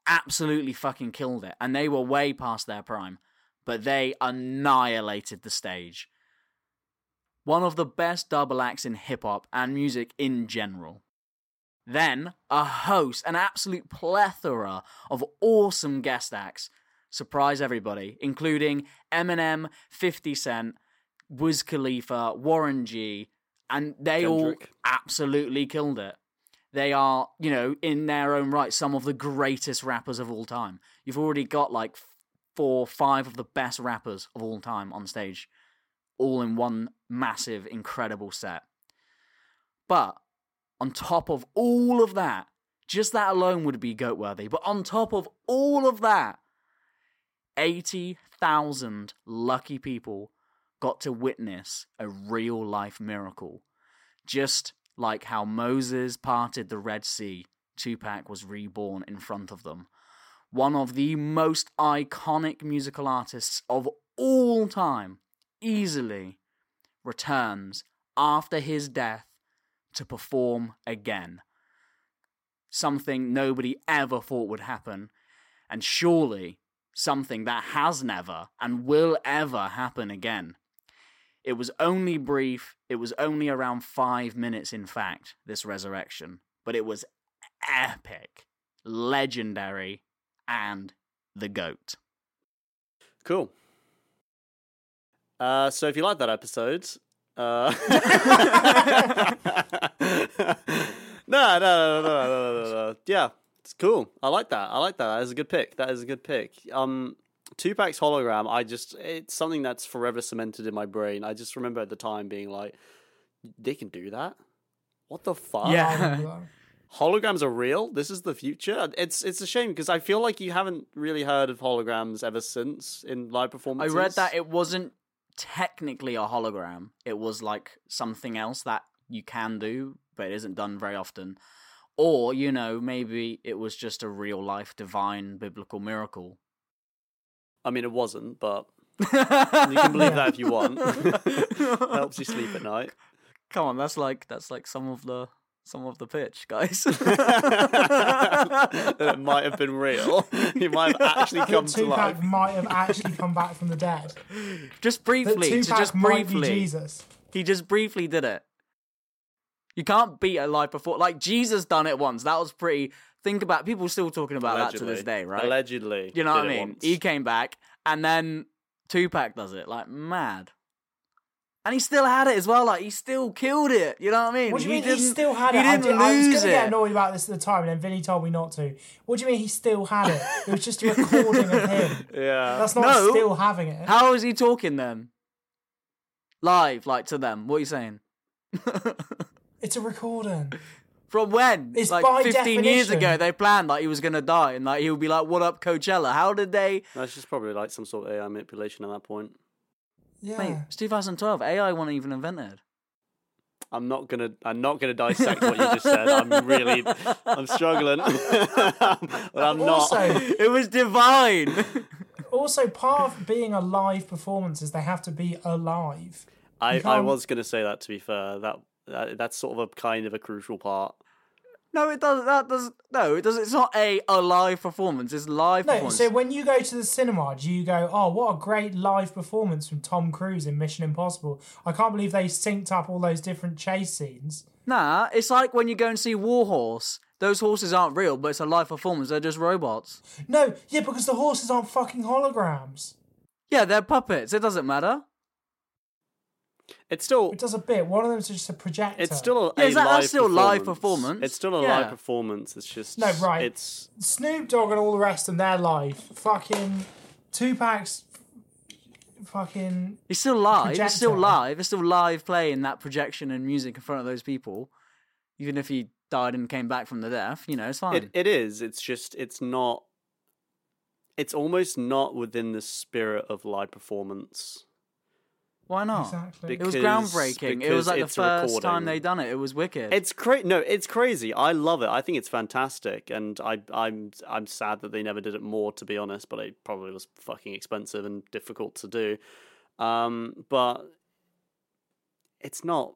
absolutely fucking killed it, and they were way past their prime, but they annihilated the stage. One of the best double acts in hip hop and music in general. Then, a host, an absolute plethora of awesome guest acts surprise everybody, including Eminem, 50 Cent, Wiz Khalifa, Warren G, and they all absolutely killed it. They are, you know, in their own right, some of the greatest rappers of all time. You've already got like four, five of the best rappers of all time on stage, all in one massive, incredible set. But on top of all of that, just that alone would be goat worthy. But on top of all of that, 80,000 lucky people got to witness a real life miracle. Just like how Moses parted the Red Sea, Tupac was reborn in front of them. one of the most iconic musical artists of all time, easily returns after his death to perform again. Something nobody ever thought would happen, and surely something that has never and will ever happen again. It was only brief, it was only around five minutes, in fact, this resurrection, but it was epic, legendary, and the GOAT. Cool. Uh, so if you like that episode, uh... no, no, no, no, no, no, no, no. Yeah, it's cool. I like that. I like that. That is a good pick. That is a good pick. Um, Tupac's hologram. I just it's something that's forever cemented in my brain. I just remember at the time being like, they can do that. What the fuck? Yeah. holograms are real. This is the future. It's it's a shame because I feel like you haven't really heard of holograms ever since in live performances. I read that it wasn't technically a hologram. It was like something else that you can do, but it isn't done very often. Or, you know, maybe it was just a real life divine biblical miracle. I mean, it wasn't, but you can believe that if you want. *laughs* *laughs* Helps you sleep at night. Come on, that's like that's like some of the some of the pitch, guys. *laughs* that it might have been real. He might have actually come to Tupac life. might have actually come back from the dead. just That briefly, to Tupac just might be briefly. Jesus. He just briefly did it. You can't beat a live before like Jesus done it once. That was pretty think about people still talking about that to this day, right? Allegedly. You know what I mean? He came back, and then Tupac does it like mad, and he still had it as well. Like he still killed it. You know what I mean? What do you he mean he didn't- still had he it? I, didn't did, I was going to get annoyed about this at the time, and then Vinny told me not to. What do you mean he still had it? It was just a recording of him. *laughs* Yeah. That's not No. still having it. How is he talking then? Live, like to them. What are you saying? *laughs* It's a recording. From when? It's like by 15 years ago, they planned like he was gonna die, and like he would be like, "What up, Coachella?" How did they? That's just probably like some sort of AI manipulation at that point. Yeah. Mate, it's 2012. AI wasn't even invented. I'm not gonna. I'm not gonna dissect what you just said. I'm really. I'm struggling, *laughs* but I'm not. It was divine. *laughs* also part of being a live performance is they have to be alive. I, I was gonna say that. To be fair, that, that that's sort of a kind of a crucial part. No, it doesn't. That does no. It does. It's not a a live performance. It's live No, performance. so when you go to the cinema, do you go, oh, what a great live performance from Tom Cruise in Mission Impossible? I can't believe they synced up all those different chase scenes. Nah, it's like when you go and see Warhorse. Those horses aren't real, but it's a live performance. They're just robots. No, yeah, because the horses aren't fucking holograms. Yeah, they're puppets. It doesn't matter. It's still. It does a bit. One of them's just a projector. It's still a, Yeah, a is that- live that's still live performance. performance. It's still a Yeah. live performance. It's just No, right. It's Snoop Dogg and all the rest and them, they're live. Fucking Tupac's fucking It's still live. It's still live. It's still live playing that projection and music in front of those people. Even if he died and came back from the death, you know, it's fine. it, it is. It's just it's not. It's almost not within the spirit of live performance. Why not? exactly. It was Because- groundbreaking. It was like the it's a first time recording. they done it. It was wicked. It's crazy. No, it's crazy. I love it. I think it's fantastic, and I, I'm, I'm sad that they never did it more. To be honest, but it probably was fucking expensive and difficult to do. Um, but it's not.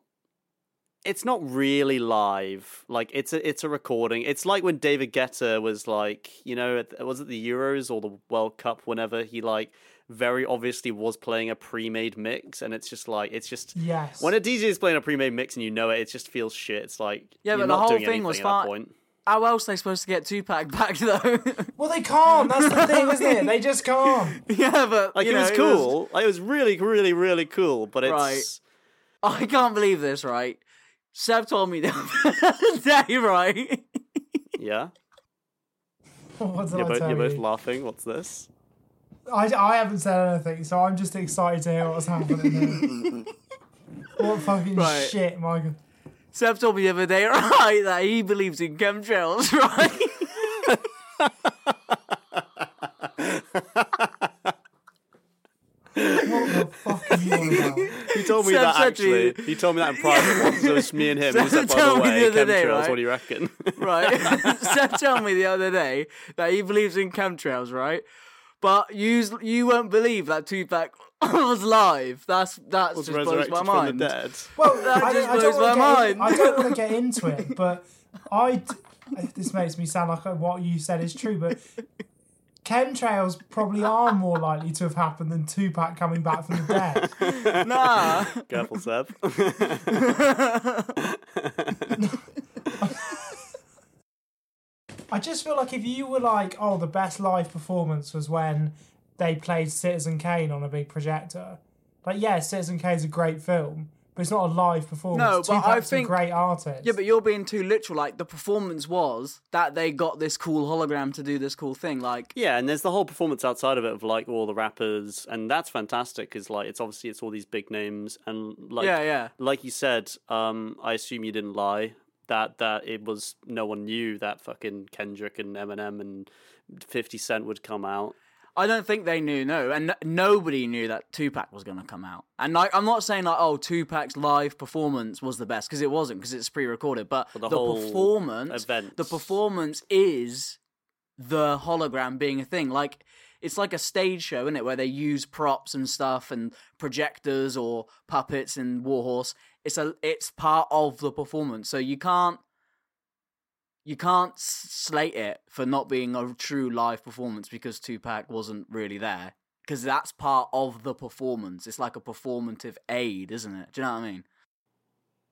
It's not really live. Like it's a, it's a recording. It's like when David Guetta was like, you know, at- was it the Euros or the World Cup? Whenever he like very obviously was playing a pre-made mix, and it's just like it's just Yes. when a DJ is playing a pre-made mix and you know it, it just feels shit. It's like Yeah, you're but the not whole doing thing anything was at fine. that point. How else are they supposed to get Tupac back *laughs* though? Well, they can't. That's the thing, isn't it? They just can't. *laughs* yeah, but Like you it know, was cool. Like, it was really, really, really cool. But it's Right. I can't believe this. Right, Seb told me the *laughs* other day. Right, yeah. What did You're, I both, you're both laughing. What's this? I, I haven't said anything, so I'm just excited to hear what's happening *laughs* what fucking Right. shit, Michael? Seb told me the other day. *laughs* Right, that he believes in chemtrails. *laughs* Right. What the fuck are you about? He told told me Seb that said to me- actually. He told me that in private once. It was me and him. He was like, by the told me way, the other day, right? what do you reckon? right? Seb told me the other day that he believes in chemtrails, right? But you you won't believe that Tupac *laughs* was live. That's that's was just blows my mind. dead. Well, *laughs* That I, just I blows don't my to get in, mind. I don't want to *laughs* get into it, but I. d- This makes me sound like uh, what you said is true, but chemtrails probably are more likely to have happened than Tupac coming back from the dead. Nah. Careful, Seb. I just feel like if you were like, oh, the best live performance was when they played Citizen Kane on a big projector. Like, yeah, Citizen Kane's a great film, but it's not a live performance. No, but I think- a great artist. Yeah, but you're being too literal. Like the performance was that they got this cool hologram to do this cool thing. Like Yeah, and there's the whole performance outside of it of like all the rappers, and that's fantastic because like it's obviously it's all these big names, and like Yeah, yeah. like you said, um, I assume you didn't lie that that it was no one knew that fucking Kendrick and Eminem and Fifty Cent would come out. I don't think they knew, no, and n- nobody knew that Tupac was going to come out. And like, I'm not saying like, oh, Tupac's live performance was the best because it wasn't because it's pre-recorded, but, But the the, whole performance, event. the performance is the hologram being a thing. Like, it's like a stage show, isn't it, where they use props and stuff and projectors or puppets and Warhorse. It's a, it's part of the performance, so you can't you can't slate it for not being a true live performance because Tupac wasn't really there. Because that's part of the performance. It's like a performative aid, isn't it? Do you know what I mean?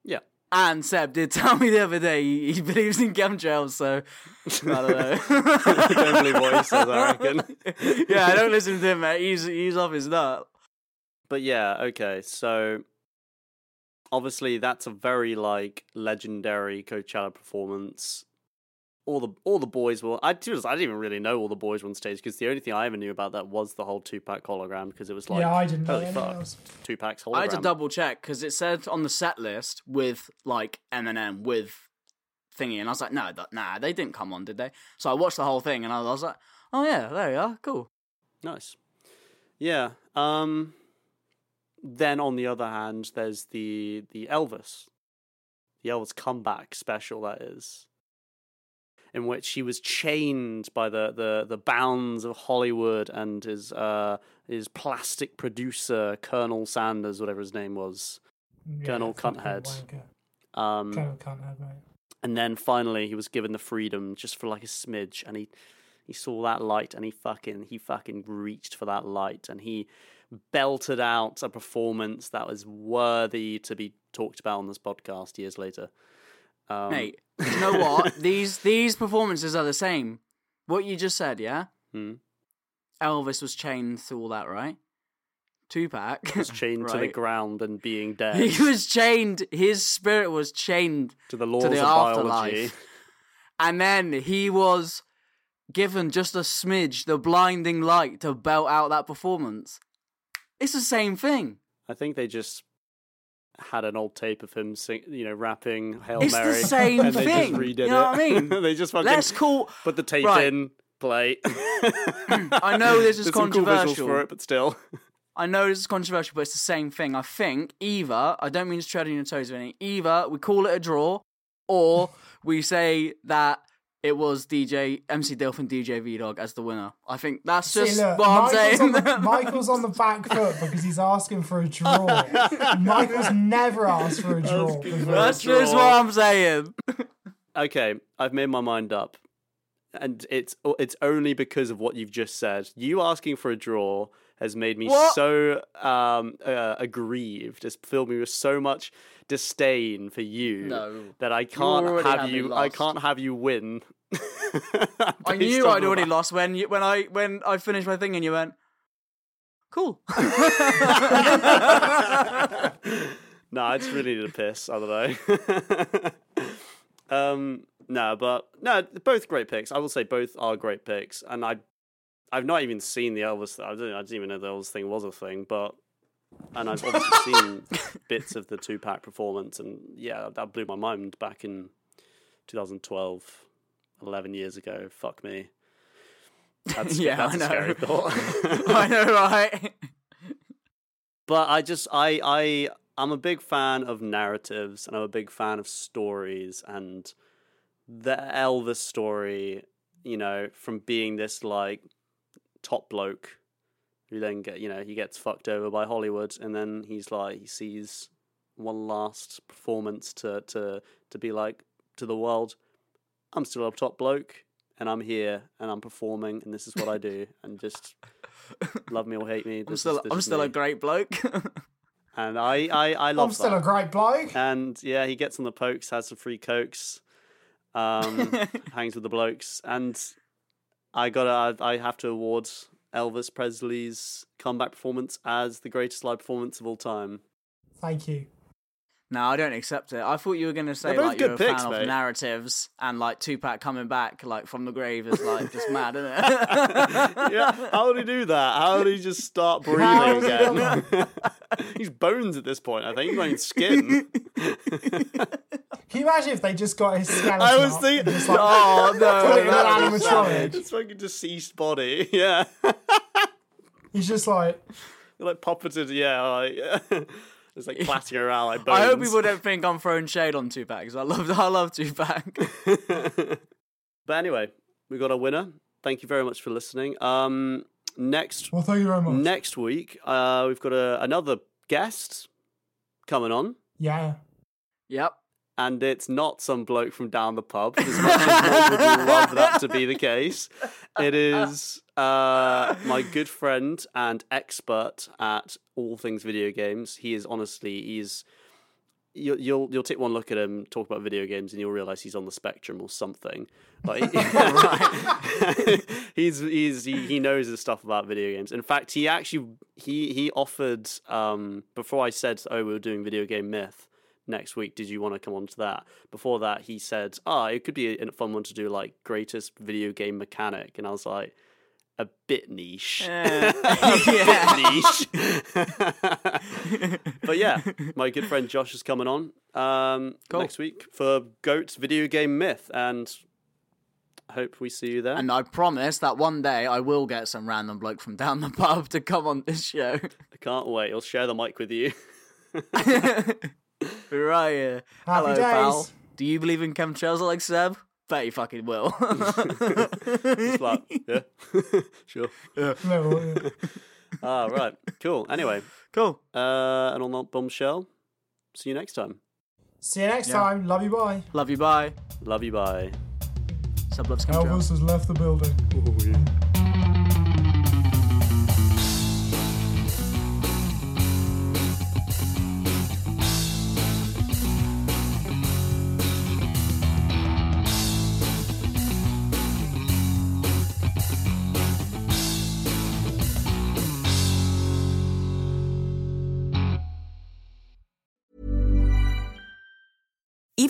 Yeah. And Seb did *laughs* tell me the other day he, he believes in chemtrails, so I don't know. *laughs* Don't believe what he says, I reckon. *laughs* yeah, I don't listen to him, mate. He's he's off his nut. But yeah, okay, so obviously that's a very like legendary Coachella performance. All the all the boys were. I to be honest, I didn't even really know all the boys were on stage because the only thing I ever knew about that was the whole Tupac hologram because it was like yeah, I didn't know anything fuck, else. Tupac's hologram. I had to double check because it said on the set list with like Eminem with thingy, and I was like, no, that, nah, they didn't come on, did they? So I watched the whole thing, and I was like, oh yeah, there you are, cool. Nice. Yeah. Um then on the other hand, there's the the Elvis. The Elvis comeback special that is. In which he was chained by the, the, the bounds of Hollywood and his uh his plastic producer, Colonel Sanders, whatever his name was. Yeah, Colonel Cunthead. Um Colonel Cunthead, mate. and then finally he was given the freedom just for like a smidge and he he saw that light and he fucking he fucking reached for that light and he belted out a performance that was worthy to be talked about on this podcast years later um, Mate, *laughs* you know what? these these performances are the same. What you just said, yeah. Hmm. Elvis was chained to all that, right? Tupac was chained to the ground and being *laughs* dead He was chained. His spirit was chained to the laws to the of afterlife. biology and then he was given just a smidge, the blinding light, to belt out that performance. It's the same thing. i think they just had an old tape of him sing, you know rapping hail It's the mary same *laughs* and they thing. just redid You know it what I mean? *laughs* they just fucking Let's call. put the tape Right. in play *laughs* I know this is There's some cool controversial. for it but still I know this is controversial, but it's the same thing. I think either I don't mean to tread on your toes, Vinny. Either we call it a draw, or we say that it was DJ MC Dilf and DJ V Dog as the winner. I think that's See, just look, what I'm Michael's, saying. on the, *laughs* Michael's on the back foot because he's asking for a draw. *laughs* Michael's never asked for a draw. Asking for before. a that's just what I'm saying. *laughs* okay, I've made my mind up, and it's it's only because of what you've just said. You asking for a draw has made me What? so um, uh, aggrieved. It's filled me with so much disdain for you No. that I can't have had me you. I can't have you win. *laughs* I knew I'd already fact- lost when you, when I when I finished my thing and you went, cool. no, I just really need a piss. I don't know. *laughs* um, no, but no, both great picks. I will say both are great picks, and I, I've not even seen the Elvis. I didn't, I didn't even know the Elvis thing was a thing, but, and I've obviously *laughs* seen bits of the Tupac performance, and yeah, that blew my mind back in 2012, 11 years ago. Fuck me. *laughs* That's, Yeah, that's I a know. scary thought. *laughs* I know, right? *laughs* but I just I I I'm a big fan of narratives and I'm a big fan of stories and the Elvis story, you know, from being this like top bloke who then get you know, he gets fucked over by Hollywood and then he's like he sees one last performance to to to be like to the world, I'm still a top bloke and I'm here and I'm performing and this is what I do and just love me or hate me. *laughs* I'm still, is, this I'm is still me. a great bloke. *laughs* and I I I love I'm still that. a great bloke. And yeah, he gets on the pokes, has some free cokes, um, *laughs* hangs with the blokes, and I gotta, I, I have to award Elvis Presley's comeback performance as the greatest live performance of all time. Thank you. No, I don't accept it. I thought you were gonna say They're both like you're good a picks, fan mate. of narratives and like Tupac coming back like from the grave is like just *laughs* mad, isn't it? yeah, how would he do that? How would he just start *laughs* breathing has he done again? *laughs* He's bones at this point, I think. He's not even skin. Can you imagine if they just got his skeleton? I was thinking, just, like, oh put no, it in an that was animatronic? it's like a deceased body. Yeah. He's just like, like puppeted, yeah. Like, it's like clattering around like bones. I hope people don't think I'm throwing shade on Tupac because I love *laughs* I love Tupac. *laughs* *laughs* But anyway, we got a winner. Thank you very much for listening. Um, next well, thank you very much. next week, uh, we've got a, another guest coming on, yeah. yep. And it's not some bloke from down the pub. As much as would love that to be the case, it is uh, my good friend and expert at all things video games. He is honestly, he's you'll you'll you'll take one look at him talk about video games and you'll realize he's on the spectrum or something. Like *laughs* he's he's he, he knows his stuff about video games. In fact, he actually he he offered um before I said oh we were doing video game myth next week. Did you want to come on to that? Before that, he said ah it could be a fun one to do like greatest video game mechanic, and I was like. A bit niche. yeah. *laughs* *laughs* niche. *laughs* but yeah, my good friend Josh is coming on um, Cool. next week for Goat's Video Game Myth, and I hope we see you there. And I promise that one day I will get some random bloke from down the pub to come on this show. I can't wait. I'll share the mic with you. Be right here. Happy Hello, days. pal. Do you believe in chemtrails like Seb? Bet you fucking will. *laughs* It's like, yeah, *laughs* sure. *laughs* No, yeah. Ah, right, cool. Anyway, cool. uh, and on that bombshell, see you next time. See you next Yeah. time. Love you. Bye. Love you. Bye. Love you. Bye. Seb loves chemtrails. Elvis has left the building.